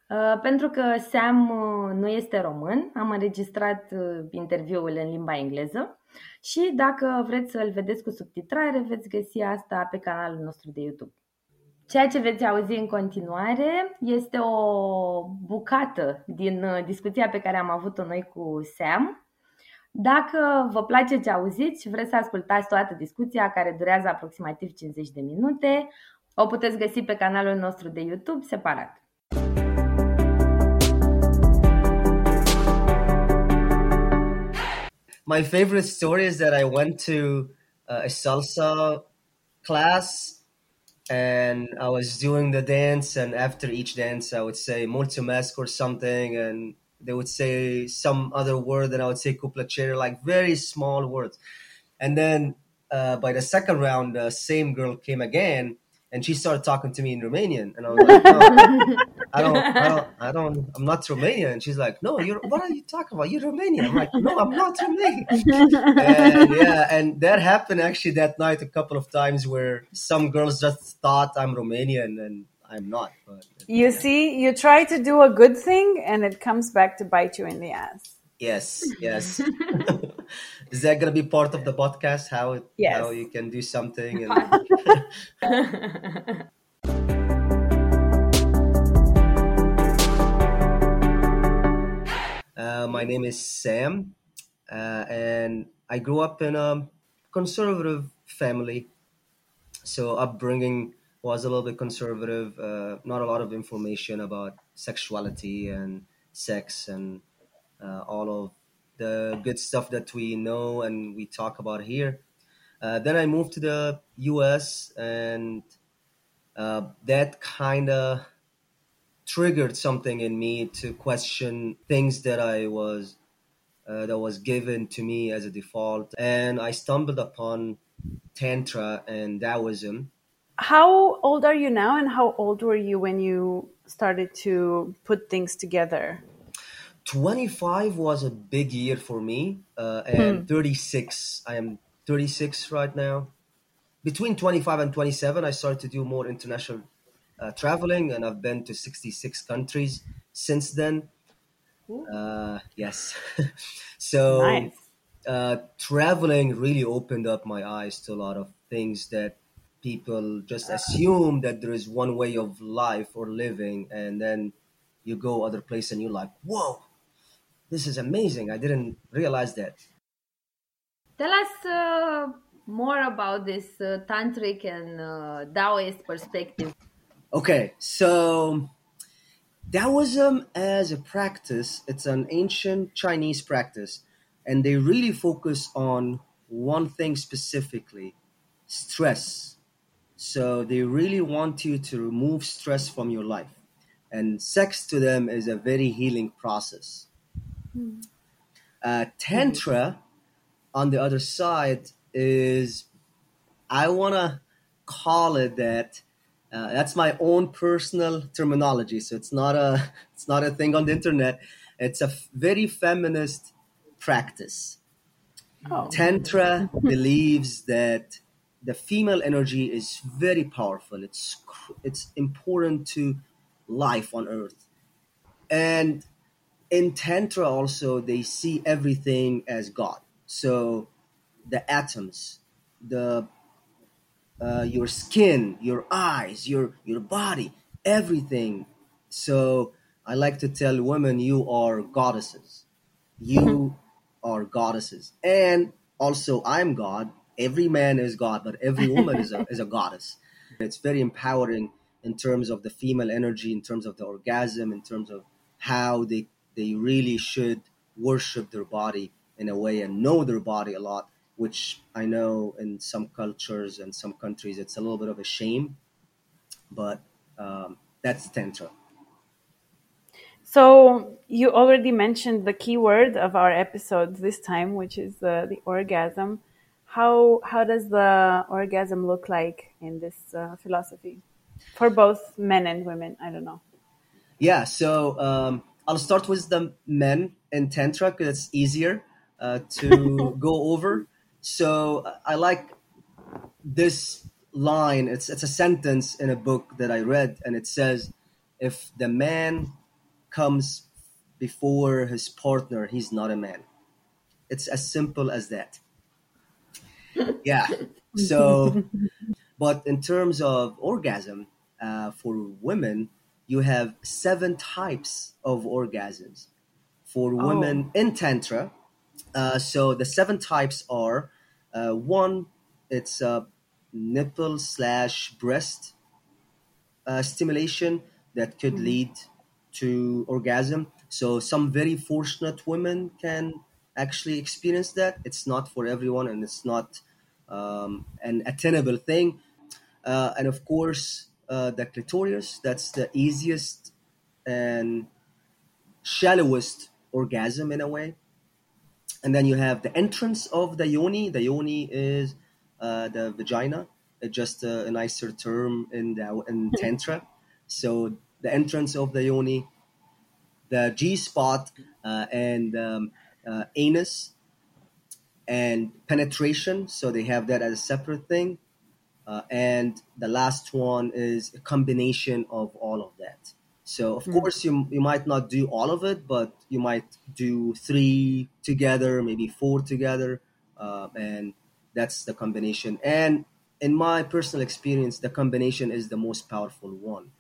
Uh, pentru că Sam uh, nu este român, am înregistrat uh, interviul în limba engleză și dacă vreți să-l vedeți cu subtitrare, veți găsi asta pe canalul nostru de YouTube. Ceea ce veți auzi în continuare este o bucată din discuția pe care am avut-o noi cu Sam. Dacă vă place ce auziți și vreți să ascultați toată discuția, care durează aproximativ 50 de minute, o puteți găsi pe canalul nostru de YouTube separat. My favorite story is that I went to uh, a salsa class and I was doing the dance, and after each dance, I would say mulțumesc or something, and they would say some other word, and I would say cuplacere, like very small words. And then uh, by the second round, the same girl came again, and she started talking to me in Romanian, and I was like, no, I don't, I don't, I don't, I'm not Romanian. And she's like, no, you're, what are you talking about? You're Romanian. I'm like, no, I'm not Romanian. and yeah, and that happened actually that night a couple of times where some girls just thought I'm Romanian and I'm not. But you yeah. see, you try to do a good thing, and it comes back to bite you in the ass. Yes, yes. Is that gonna be part of the podcast? How yes. how you can do something? And... uh, my name is Sam, uh, and I grew up in a conservative family. So upbringing was a little bit conservative. Uh, not a lot of information about sexuality and sex and uh, all of the good stuff that we know and we talk about here. Uh, then I moved to the U.S. and uh, that kind of triggered something in me to question things that I was uh, that was given to me as a default, and I stumbled upon Tantra and Taoism. How old are you now, and how old were you when you started to put things together? 25 was a big year for me, uh, and hmm. 36. I am 36 right now. Between 25 and 27, I started to do more international uh, traveling, and I've been to 66 countries since then. Uh, yes. so nice. uh, traveling really opened up my eyes to a lot of things that people just assume that there is one way of life or living, and then you go other place and you're like, whoa, this is amazing. I didn't realize that. Tell us uh, more about this uh, tantric and uh, Taoist perspective. Okay, so Taoism as a practice, it's an ancient Chinese practice, and they really focus on one thing specifically stress. So they really want you to remove stress from your life. And sex to them is a very healing process. Uh, tantra, on the other side, is I want to call it that. Uh, that's my own personal terminology, so it's not a it's not a thing on the internet. It's a very feminist practice. Oh. Tantra believes that the female energy is very powerful. It's it's important to life on Earth, and in tantra also they see everything as god. So the atoms the uh, your skin your eyes your your body everything. So i like to tell women you are goddesses. You mm-hmm. are goddesses. And also i'm god. Every man is god but every woman is a, is a goddess. It's very empowering in terms of the female energy in terms of the orgasm in terms of how they they really should worship their body in a way and know their body a lot, which I know in some cultures and some countries it's a little bit of a shame. But Um, that's tantra. So you already mentioned the key word of our episode this time, which is the, the orgasm. How how does the orgasm look like in this uh, philosophy for both men and women? I don't know. Yeah, so um, I'll start with the men in tantra because it's easier uh, to go over. So I like this line. It's it's a sentence in a book that I read, and it says, "If the man comes before his partner, he's not a man. It's as simple as that. yeah. So, but in terms of orgasm, uh, for women, you have seven types of orgasms. For women oh. in Tantra, uh, so the seven types are uh, one, it's a nipple slash breast uh, stimulation that could mm-hmm. lead to orgasm. So some very fortunate women can actually experience that. It's not for everyone, and it's not um, an attainable thing. Uh, and of course, uh, the clitoris. That's the easiest and shallowest orgasm in a way. And then you have the entrance of the yoni. The yoni is uh, the vagina. It's just a, a nicer term in the in tantra. So the entrance of the yoni, the G spot, uh, and um, uh, anus, and penetration. So they have that as a separate thing. Uh, and the last one is a combination of all of that. So of mm-hmm. course you you might not do all of it, but you might do three together, maybe four together, uh, and that's the combination. And in my personal experience, the combination is the most powerful one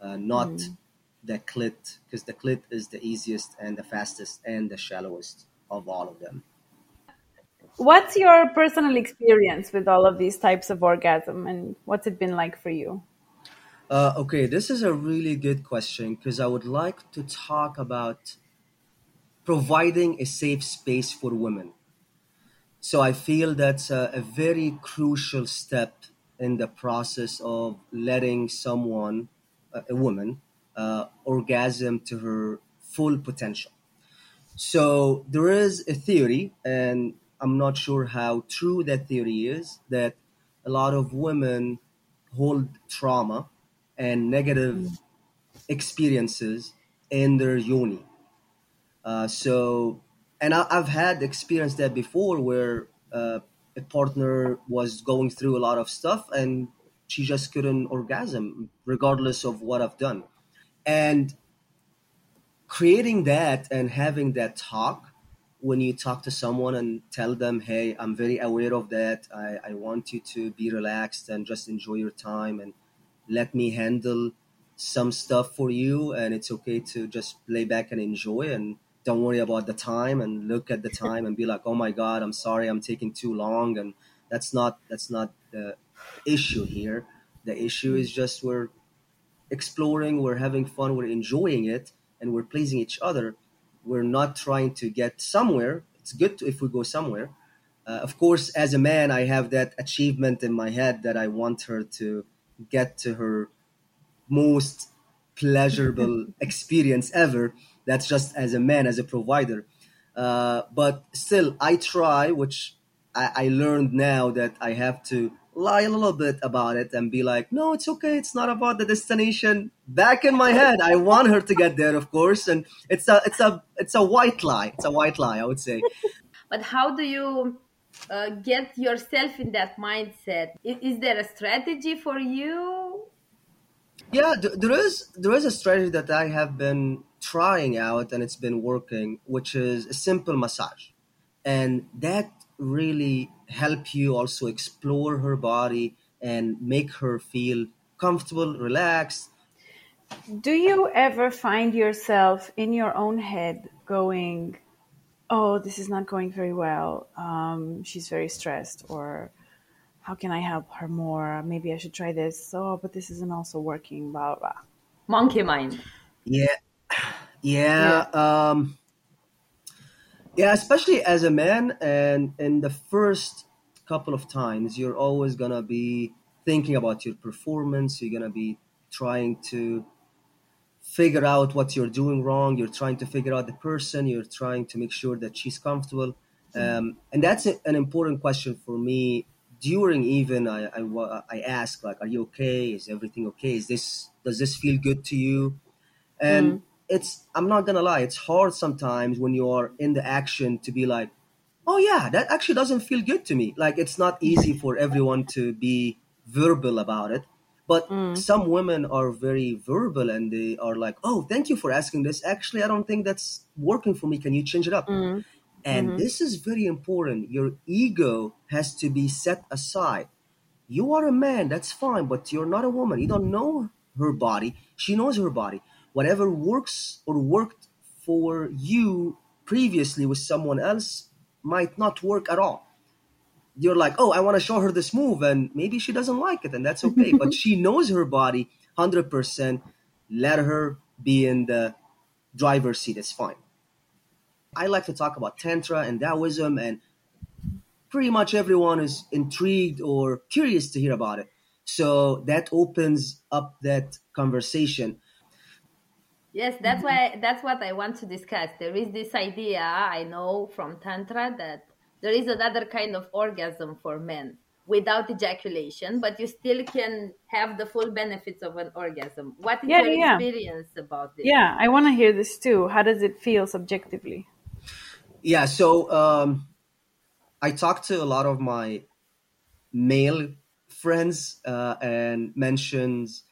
uh, not mm. the clit, because the clit is the easiest and the fastest and the shallowest of all of them. What's your personal experience with all of these types of orgasm, and what's it been like for you? Uh, okay, this is a really good question because I would like to talk about providing a safe space for women. So I feel that's a, a very crucial step in the process of letting someone a woman uh, orgasm to her full potential. So there is a theory, and I'm not sure how true that theory is, that a lot of women hold trauma and negative experiences in their yoni. Uh, so, and I, have had experienced that before where uh, a partner was going through a lot of stuff and she just couldn't orgasm regardless of what I've done. And creating that and having that talk when you talk to someone and tell them, hey, I'm very aware of that. I, I want you to be relaxed and just enjoy your time and let me handle some stuff for you. And it's okay to just lay back and enjoy and don't worry about the time and look at the time and be like, oh my God, I'm sorry, I'm taking too long. And that's not, that's not the, issue here. The issue is mm-hmm. just we're exploring, we're having fun, we're enjoying it, and we're pleasing each other. We're not trying to get somewhere. It's good to, if we go somewhere. Uh, of course, as a man, I have that achievement in my head that I want her to get to her most pleasurable experience ever. That's just as a man, as a provider. Uh, but still, I try, which I, I learned now that I have to lie a little bit about it and be like, no, it's okay. It's not about the destination. Back in my head, I want her to get there, of course, and it's a it's a it's a white lie. It's a white lie, I would say. but how do you uh, get yourself in that mindset? Is, is, there a strategy for you? Yeah, there is there is a strategy that I have been trying out and it's been working, which is a simple massage, and that really help you also explore her body and make her feel comfortable, relaxed. Do you ever find yourself in your own head going, Oh, this is not going very well. Um, she's very stressed, or how can I help her more? Maybe I should try this. Oh, but this isn't also working, blah, blah. Monkey mind. Yeah. Yeah. yeah. Um, yeah, especially as a man, and in the first couple of times, you're always gonna be thinking about your performance. You're gonna be trying to figure out what you're doing wrong. You're trying to figure out the person. You're trying to make sure that she's comfortable. Um, and that's a, an important question for me. During even I, I, I ask like, are you okay? Is everything okay? Is this does this feel good to you? And mm. It's I'm not gonna lie, it's hard sometimes when you are in the action to be like, oh yeah, that actually doesn't feel good to me. Like it's not easy for everyone to be verbal about it. But mm. some women are very verbal and they are like, oh, thank you for asking this. Actually, I don't think that's working for me. Can you change it up? Mm. And mm-hmm. this is very important. Your ego has to be set aside. You are a man, that's fine, but you're not a woman. You don't know her body. She knows her body. Whatever works or worked for you previously with someone else might not work at all you're like, oh, I want to show her this move, and maybe she doesn't like it, and that's okay. but she knows her body 100%. Let her be in the driver's seat. It's fine. I like to talk about Tantra and Taoism, and pretty much everyone is intrigued or curious to hear about it. So that opens up that conversation. Yes, that's why that's what I want to discuss. There is this idea I know from Tantra that there is another kind of orgasm for men without ejaculation, but you still can have the full benefits of an orgasm. What is yeah, your yeah. experience about this? Yeah, I want to hear this too. How does it feel subjectively? Yeah, so um, I talked to a lot of my male friends uh, and mentions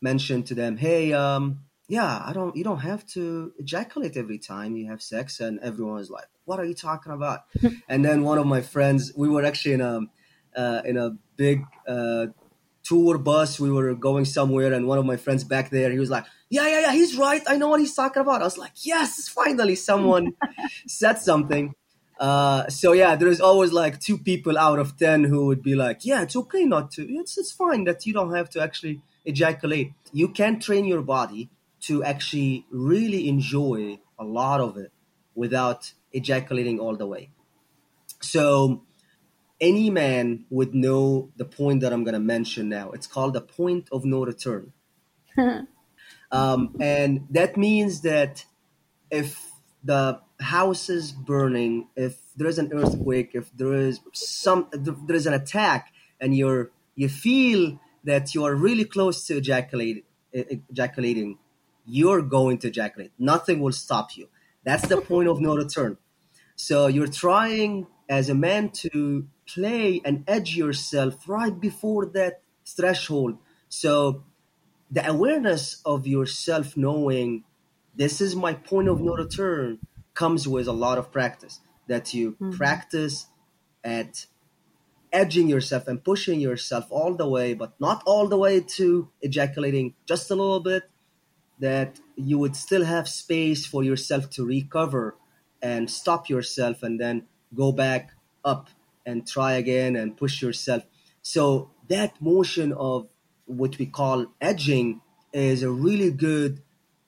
mentioned to them, hey, um, yeah, I don't, you don't have to ejaculate every time you have sex, and everyone's like, what are you talking about? and then one of my friends, we were actually in a uh, in a big uh, tour bus. We were going somewhere, and one of my friends back there, he was like, "Yeah, yeah, yeah, he's right. I know what he's talking about." I was like, "Yes, finally, someone said something." Uh, so yeah, there's always like two people out of ten who would be like, "Yeah, it's okay not to. It's it's fine that you don't have to actually ejaculate. You can train your body to actually really enjoy a lot of it without ejaculating all the way. So any man would know the point that I'm going to mention now. It's called the point of no return. um, and that means that if the house is burning, if there is an earthquake, if there is some, there is an attack, and you're you feel that you are really close to ejaculate, ejaculating, you're going to ejaculate. Nothing will stop you. That's the point of no return. So you're trying as a man to play and edge yourself right before that threshold. So the awareness of yourself knowing this is my point of no return comes with a lot of practice that you mm-hmm. practice at edging yourself and pushing yourself all the way but not all the way to ejaculating just a little bit that you would still have space for yourself to recover and stop yourself and then go back up and try again and push yourself. So that motion of what we call edging is a really good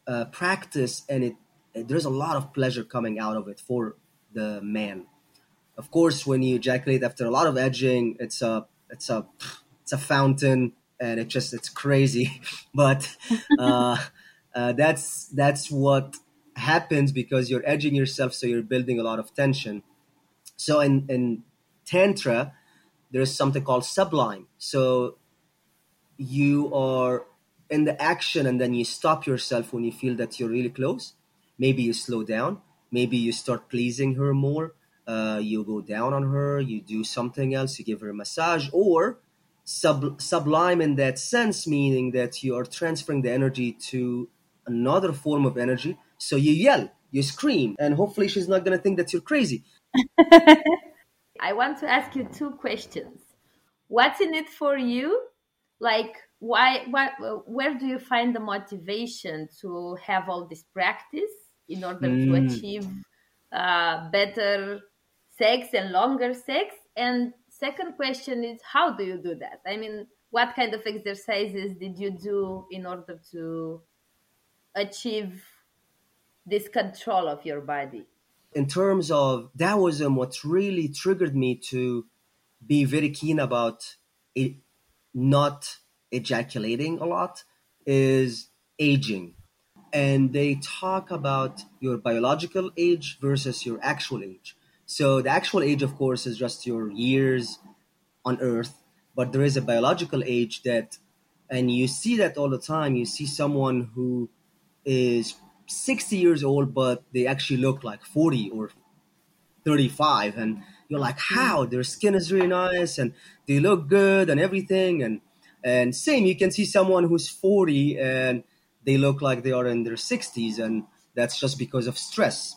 uh, practice, and it there's a lot of pleasure coming out of it for the man. Of course, when you ejaculate after a lot of edging, it's a it's a it's a fountain, and it just it's crazy. but uh, uh, that's that's what happens because you're edging yourself, so you're building a lot of tension. So in, in Tantra, there's something called sublime. So you are in the action and then you stop yourself when you feel that you're really close. Maybe you slow down. Maybe you start pleasing her more. Uh, you go down on her. You do something else. You give her a massage. Or sub- sublime in that sense, meaning that you are transferring the energy to another form of energy so you yell, you scream, and hopefully she's not going to think that you're crazy. I want to ask you two questions. What's in it for you? Like, why, what, where do you find the motivation to have all this practice in order mm. to achieve uh, better sex and longer sex? And second question is, how do you do that? I mean, what kind of exercises did you do in order to achieve this control of your body? In terms of Taoism, um, what really triggered me to be very keen about it not ejaculating a lot is aging. And they talk about your biological age versus your actual age. So the actual age, of course, is just your years on Earth, but there is a biological age that, and you see that all the time. You see someone who is 60 years old, but they actually look like 40 or 35. And you're like, how? Their skin is really nice and they look good and everything. And, and same, you can see someone who's 40 and they look like they are in their 60s. And that's just because of stress.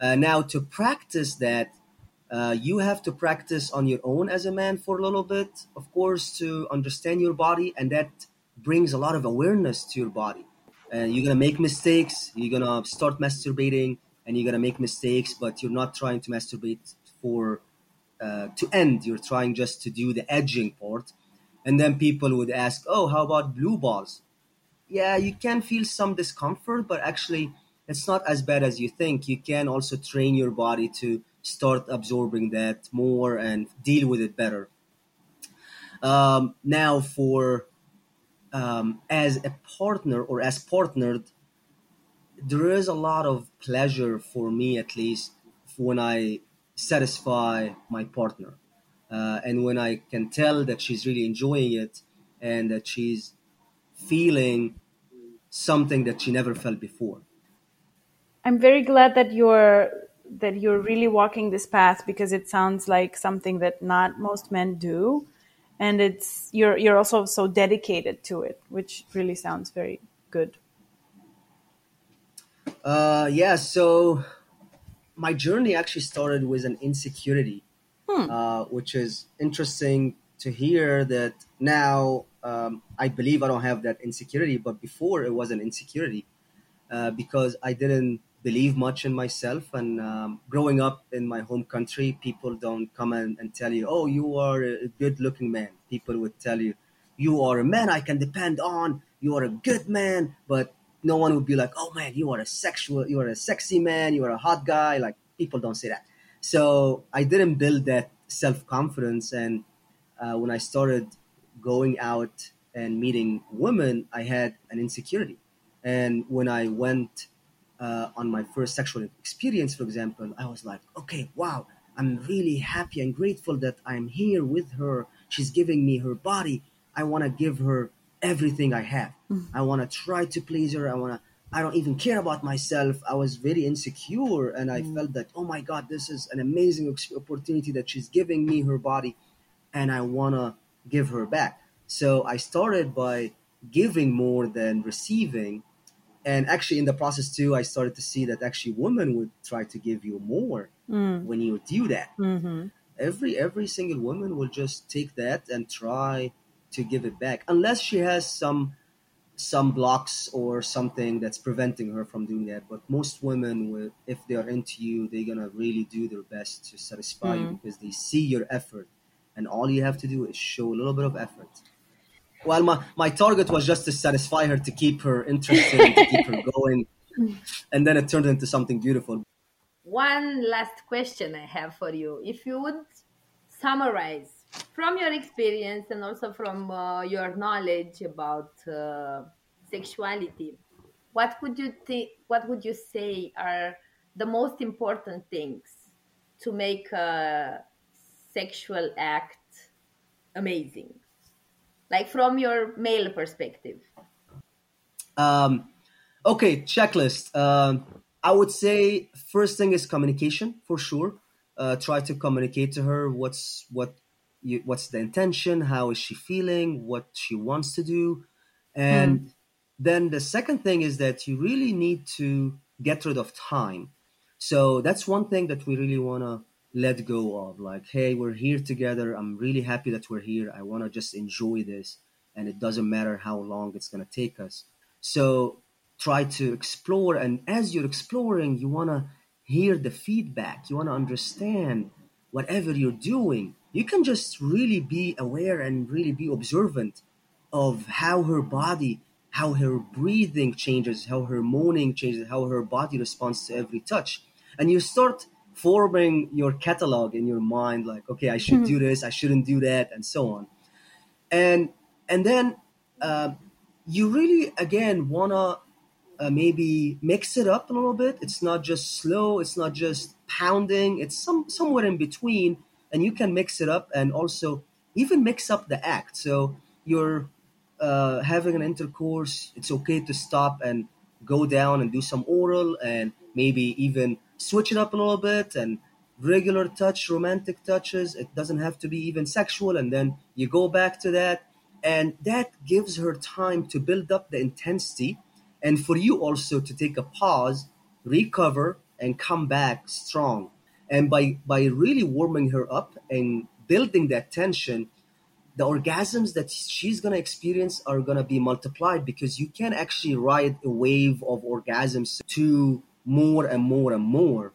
Uh, now, to practice that, uh, you have to practice on your own as a man for a little bit, of course, to understand your body. And that brings a lot of awareness to your body and you're gonna make mistakes. You're gonna start masturbating, and you're gonna make mistakes, but you're not trying to masturbate for uh, to end. You're trying just to do the edging part, and then people would ask, "Oh, how about blue balls?" Yeah, you can feel some discomfort, but actually, it's not as bad as you think. You can also train your body to start absorbing that more and deal with it better. Um, now, for um, as a partner or as partnered, there is a lot of pleasure for me, at least, when I satisfy my partner. Uh, and when I can tell that she's really enjoying it and that she's feeling something that she never felt before. I'm very glad that you're that you're really walking this path because it sounds like something that not most men do and it's you're you're also so dedicated to it, which really sounds very good. Uh, yeah, so my journey actually started with an insecurity, hmm. uh, which is interesting to hear that now um, I believe I don't have that insecurity, but before it was an insecurity uh, because I didn't believe much in myself. And um, growing up in my home country, people don't come and, and tell you, "Oh, you are a good-looking man." People would tell you, "You are a man I can depend on. You are a good man." But no one would be like, "Oh man, you are a sexual, you are a sexy man. You are a hot guy." Like people don't say that. So I didn't build that self-confidence, and uh, when I started going out and meeting women, I had an insecurity. And when I went uh, on my first sexual experience, for example, I was like, okay, wow, I'm really happy and grateful that I'm here with her. She's giving me her body. I want to give her everything I have. Mm-hmm. I want to try to please her. I want to. I don't even care about myself. I was very insecure, and I mm-hmm. felt that, oh my God, this is an amazing opportunity that she's giving me her body, and I want to give her back. So I started by giving more than receiving, and actually in the process too i started to see that actually women would try to give you more mm. when you do that mm-hmm. every every single woman will just take that and try to give it back unless she has some some blocks or something that's preventing her from doing that but most women will if they are into you they're gonna really do their best to satisfy mm. you because they see your effort and all you have to do is show a little bit of effort well, my, my target was just to satisfy her, to keep her interested, to keep her going. And then it turned into something beautiful. One last question I have for you. If you would summarize from your experience and also from uh, your knowledge about uh, sexuality, what would you think? What would you say are the most important things to make a sexual act amazing? Like from your male perspective? Um, okay, checklist. Um, I would say first thing is communication for sure. Uh, try to communicate to her what's what you, what's the intention, how is she feeling, what she wants to do, and mm. then the second thing is that you really need to get rid of time. So that's one thing that we really want to let go of like hey we're here together. I'm really happy that we're here. I want to just enjoy this and it doesn't matter how long it's going to take us. So try to explore and as you're exploring you want to hear the feedback. You want to understand whatever you're doing. You can just really be aware and really be observant of how her body how her breathing changes how her moaning changes how her body responds to every touch. And you start forming your catalog in your mind like okay i should mm-hmm. do this i shouldn't do that and so on and and then uh, you really again wanna uh, maybe mix it up a little bit. It's not just slow. It's not just pounding. It's some somewhere in between, and you can mix it up and also even mix up the act. So you're uh, having an intercourse. It's okay to stop and go down and do some oral and maybe even switch it up a little bit and regular touch, romantic touches. It doesn't have to be even sexual, and then you go back to that, and that gives her time to build up the intensity and for you also to take a pause, recover, and come back strong. And by by really warming her up and building that tension, the orgasms that she's gonna experience are gonna be multiplied because you can actually ride a wave of orgasms to more and more and more.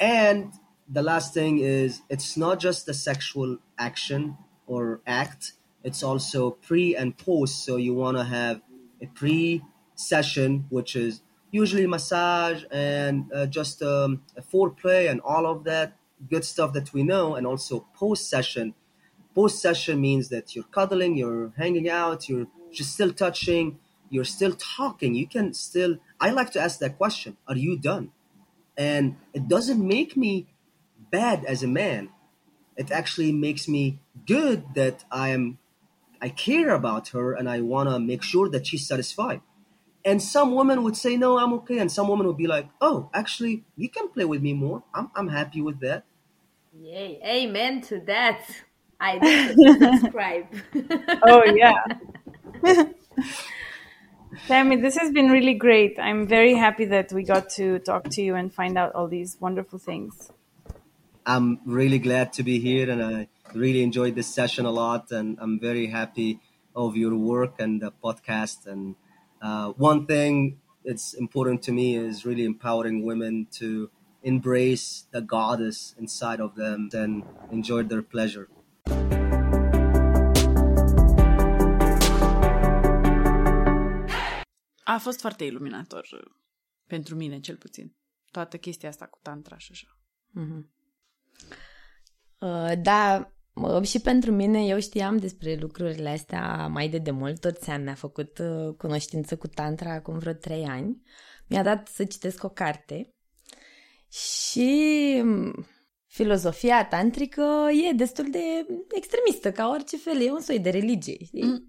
And the last thing is it's not just the sexual action or act, it's also pre and post. So you wanna have a pre session, which is usually massage and uh, just um, foreplay and all of that good stuff that we know, and also post session. Post session means that you're cuddling, you're hanging out, you're just still touching, you're still talking. You can still. I like to ask that question: Are you done? And it doesn't make me bad as a man. It actually makes me good that I am. I care about her and I want to make sure that she's satisfied. And some women would say, no, I'm okay. And some women would be like, oh, actually, you can play with me more. I'm, I'm happy with that. Yay. Amen to that. I subscribe. oh, yeah. Tammy, this has been really great. I'm very happy that we got to talk to you and find out all these wonderful things. I'm really glad to be here and I really enjoyed this session a lot. And I'm very happy of your work and the podcast and uh, one thing that's important to me is really empowering women to embrace the goddess inside of them and enjoy their pleasure. A fost foarte iluminator pentru mine, cel puțin. Toată chestia asta cu tantra și așa. Mm-hmm. Uh, da, și pentru mine, eu știam despre lucrurile astea mai de demult. Tot Sam mi-a făcut uh, cunoștință cu tantra acum vreo trei ani. Mi-a dat să citesc o carte și mm, filozofia tantrică e destul de extremistă, ca orice fel, e un soi de religie, știi? Mm.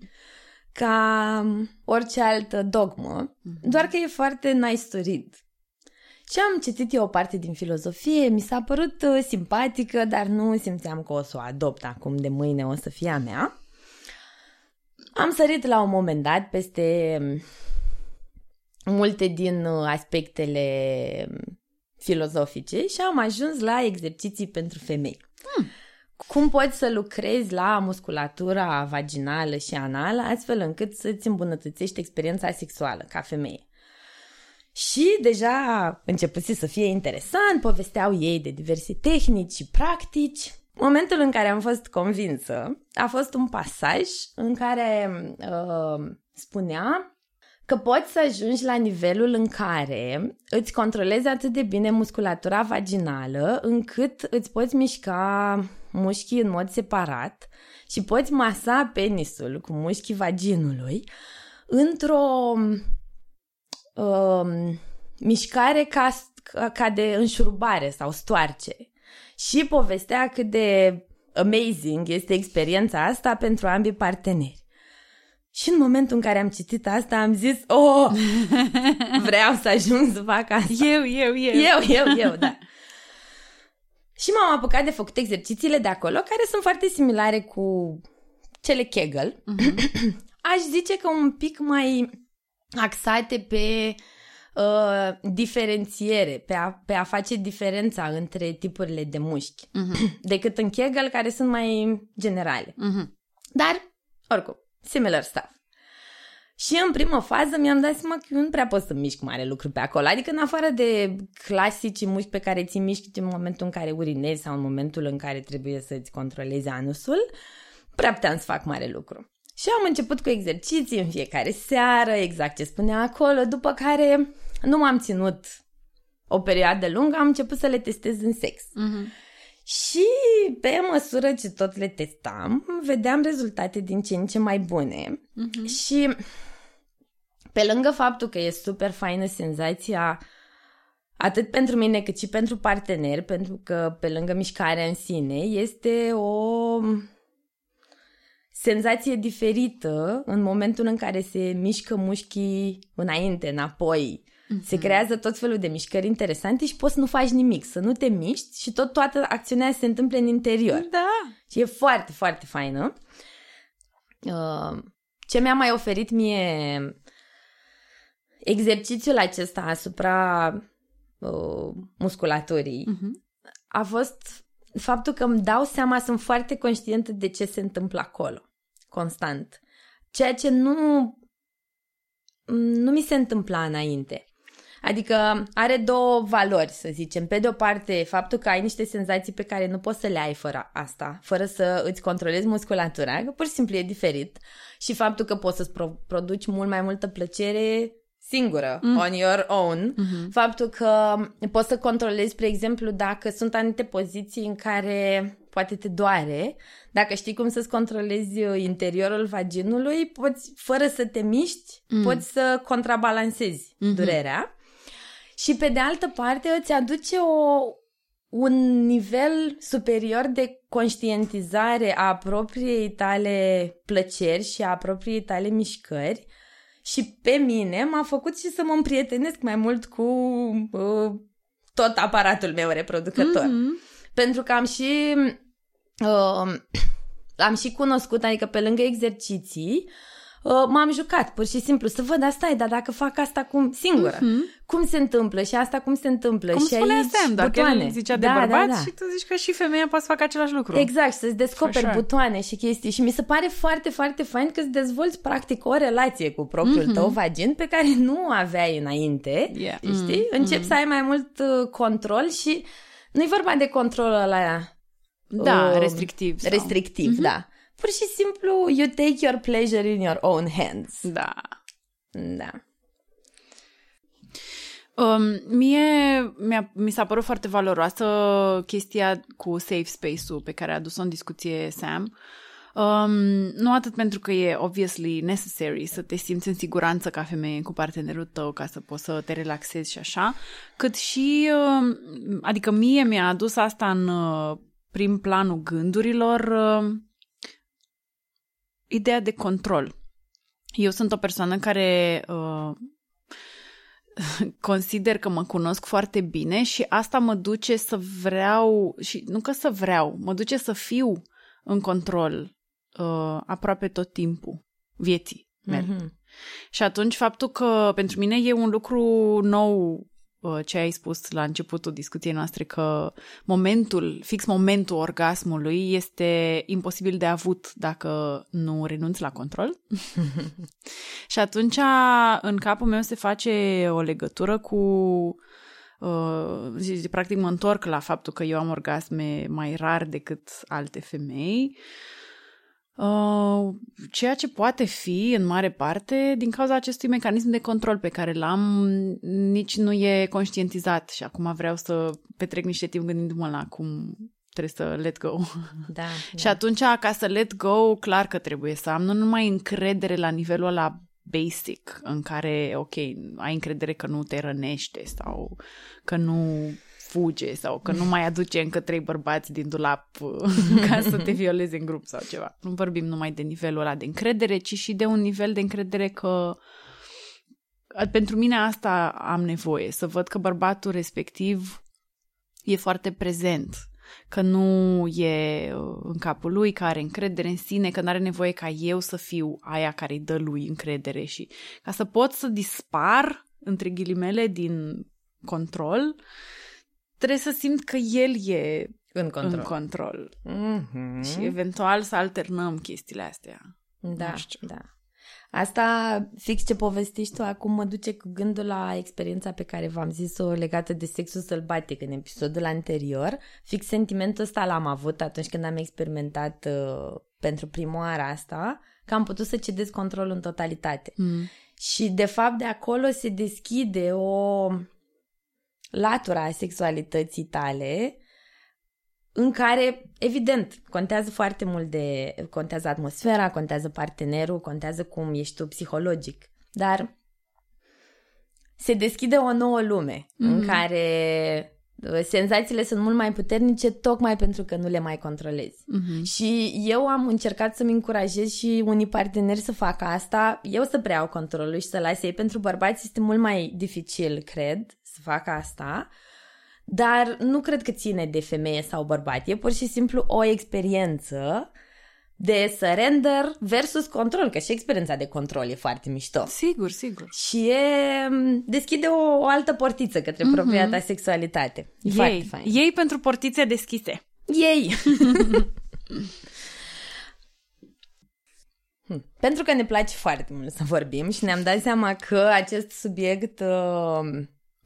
Ca mm, orice altă dogmă, mm-hmm. doar că e foarte nice to read. Și am citit eu o parte din filozofie, mi s-a părut uh, simpatică, dar nu simțeam că o să o adopt acum de mâine, o să fie a mea. Am sărit la un moment dat peste um, multe din uh, aspectele um, filozofice și am ajuns la exerciții pentru femei. Hmm. Cum poți să lucrezi la musculatura vaginală și anală astfel încât să-ți îmbunătățești experiența sexuală ca femeie. Și deja începuse să fie interesant, povesteau ei de diverse tehnici și practici. Momentul în care am fost convinsă a fost un pasaj în care uh, spunea că poți să ajungi la nivelul în care îți controlezi atât de bine musculatura vaginală încât îți poți mișca mușchii în mod separat și poți masa penisul cu mușchii vaginului într-o uh, mișcare ca, ca de înșurubare sau stoarce. Și povestea cât de amazing este experiența asta pentru ambii parteneri. Și în momentul în care am citit asta, am zis, oh, vreau să ajung să fac asta. Eu, eu, eu. Eu, eu, eu, da. și m-am apucat de făcut exercițiile de acolo, care sunt foarte similare cu cele Kegel. Uh-huh. Aș zice că un pic mai axate pe uh, diferențiere, pe a, pe a face diferența între tipurile de mușchi, uh-huh. decât în Kegel, care sunt mai generale. Uh-huh. Dar, oricum, similar stuff. Și în primă fază mi-am dat seama că eu nu prea pot să mișc mare lucru pe acolo. Adică în afară de clasici mușchi pe care ți miști în momentul în care urinezi sau în momentul în care trebuie să-ți controlezi anusul, prea puteam să fac mare lucru. Și am început cu exerciții în fiecare seară, exact ce spunea acolo, după care nu m-am ținut o perioadă lungă, am început să le testez în sex. Uh-huh. Și pe măsură ce tot le testam, vedeam rezultate din ce în ce mai bune. Uh-huh. Și Pe lângă faptul că e super faină senzația atât pentru mine cât și pentru partener, pentru că pe lângă mișcarea în sine este o senzație diferită în momentul în care se mișcă mușchii înainte, înapoi. Mm-hmm. Se creează tot felul de mișcări interesante și poți să nu faci nimic, să nu te miști și tot toată acțiunea se întâmplă în interior. Da. Și e foarte, foarte faină. Uh, ce mi-a mai oferit mie exercițiul acesta asupra uh, musculaturii uh-huh. a fost faptul că îmi dau seama, sunt foarte conștientă de ce se întâmplă acolo, constant. Ceea ce nu, nu mi se întâmpla înainte. Adică are două valori, să zicem. Pe de o parte, faptul că ai niște senzații pe care nu poți să le ai fără asta, fără să îți controlezi musculatura, că pur și simplu e diferit. Și faptul că poți să-ți produci mult mai multă plăcere singură, mm. on your own. Mm-hmm. Faptul că poți să controlezi, spre exemplu, dacă sunt anumite poziții în care poate te doare, dacă știi cum să-ți controlezi interiorul vaginului, poți, fără să te miști, mm. poți să contrabalancezi mm-hmm. durerea. Și pe de altă parte îți aduce o, un nivel superior de conștientizare a propriei tale plăceri și a propriei tale mișcări și pe mine m-a făcut și să mă împrietenesc mai mult cu uh, tot aparatul meu reproducător. Mm-hmm. Pentru că am și uh, am și cunoscut, adică pe lângă exerciții, Uh, m-am jucat, pur și simplu, să văd asta e, dar dacă fac asta cum singură, uh-huh. cum se întâmplă și asta cum se întâmplă cum și aici Sam, dacă butoane. el zicea de da, bărbat da, da. și tu zici că și femeia poate să facă același lucru. Exact, să-ți descoperi Așa. butoane și chestii și mi se pare foarte, foarte fain că îți dezvolți practic o relație cu propriul uh-huh. tău vagin pe care nu aveai înainte, yeah. știi? Mm-hmm. Începi să ai mai mult uh, control și nu e vorba de control ăla da, uh, restrictiv. Sau... Restrictiv, uh-huh. da pur și simplu you take your pleasure in your own hands. Da. Da. Um, mie mi-a, mi s-a părut foarte valoroasă chestia cu safe space-ul pe care a adus-o în discuție Sam. Um, nu atât pentru că e obviously necessary să te simți în siguranță ca femeie cu partenerul tău ca să poți să te relaxezi și așa, cât și, um, adică mie mi-a adus asta în uh, prim planul gândurilor uh, ideea de control. Eu sunt o persoană care uh, consider că mă cunosc foarte bine și asta mă duce să vreau, și nu că să vreau, mă duce să fiu în control uh, aproape tot timpul vieții mele. Mm-hmm. Și atunci faptul că pentru mine e un lucru nou Uh, ce ai spus la începutul discuției noastre, că momentul, fix momentul orgasmului este imposibil de avut dacă nu renunți la control. și atunci în capul meu se face o legătură cu uh, practic mă întorc la faptul că eu am orgasme mai rar decât alte femei Uh, ceea ce poate fi, în mare parte, din cauza acestui mecanism de control pe care l-am, nici nu e conștientizat și acum vreau să petrec niște timp gândindu-mă la cum trebuie să let go. Da, și da. atunci, ca să let go, clar că trebuie să am nu numai încredere la nivelul ăla basic, în care, ok, ai încredere că nu te rănește sau că nu fuge sau că nu mai aduce încă trei bărbați din dulap ca să te violeze în grup sau ceva. Nu vorbim numai de nivelul ăla de încredere, ci și de un nivel de încredere că pentru mine asta am nevoie, să văd că bărbatul respectiv e foarte prezent, că nu e uh, în capul lui, că are încredere în sine, că nu are nevoie ca eu să fiu aia care îi dă lui încredere și ca să pot să dispar, între ghilimele, din control, trebuie să simt că el e în control. În control. Mm-hmm. Și eventual să alternăm chestiile astea. Da, da. Asta, fix ce povestiști tu, acum mă duce cu gândul la experiența pe care v-am zis-o legată de sexul sălbatic în episodul anterior. Fix sentimentul ăsta l-am avut atunci când am experimentat uh, pentru prima oară asta, că am putut să cedez controlul în totalitate. Mm. Și, de fapt, de acolo se deschide o latura a sexualității tale în care, evident, contează foarte mult de... contează atmosfera, contează partenerul, contează cum ești tu psihologic. Dar se deschide o nouă lume mm-hmm. în care uh, senzațiile sunt mult mai puternice tocmai pentru că nu le mai controlezi. Mm-hmm. Și eu am încercat să-mi încurajez și unii parteneri să facă asta, eu să preiau controlul și să las ei. Pentru bărbați este mult mai dificil, cred, să facă asta, dar nu cred că ține de femeie sau bărbat. E pur și simplu o experiență de surrender versus control, că și experiența de control e foarte mișto. Sigur, sigur. Și e, deschide o, o altă portiță către mm-hmm. propria ta sexualitate. E ei, foarte fain. Ei pentru portițe deschise. Ei! Hm. Pentru că ne place foarte mult să vorbim și ne-am dat seama că acest subiect uh,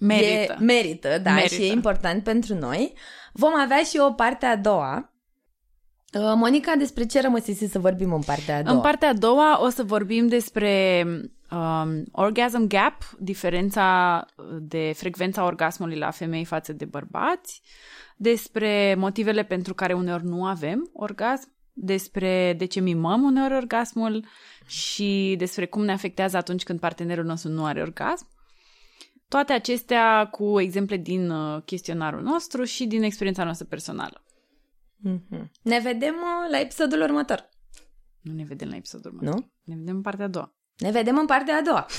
merită. E, merită, da, merită. și e important pentru noi. Vom avea și o parte a doua Uh, Monica, despre ce rămăsese să vorbim în partea a doua? În partea a doua o să vorbim despre um, orgasm gap, diferența de frecvența orgasmului la femei față de bărbați, despre motivele pentru care uneori nu avem orgasm, despre de ce mimăm uneori orgasmul și despre cum ne afectează atunci când partenerul nostru nu are orgasm. Toate acestea cu exemple din uh, chestionarul nostru și din experiența noastră personală. Mm-hmm. Ne vedem uh, la episodul următor. Nu ne vedem la episodul următor. Nu? Ne vedem în partea a doua. Ne vedem în partea a doua.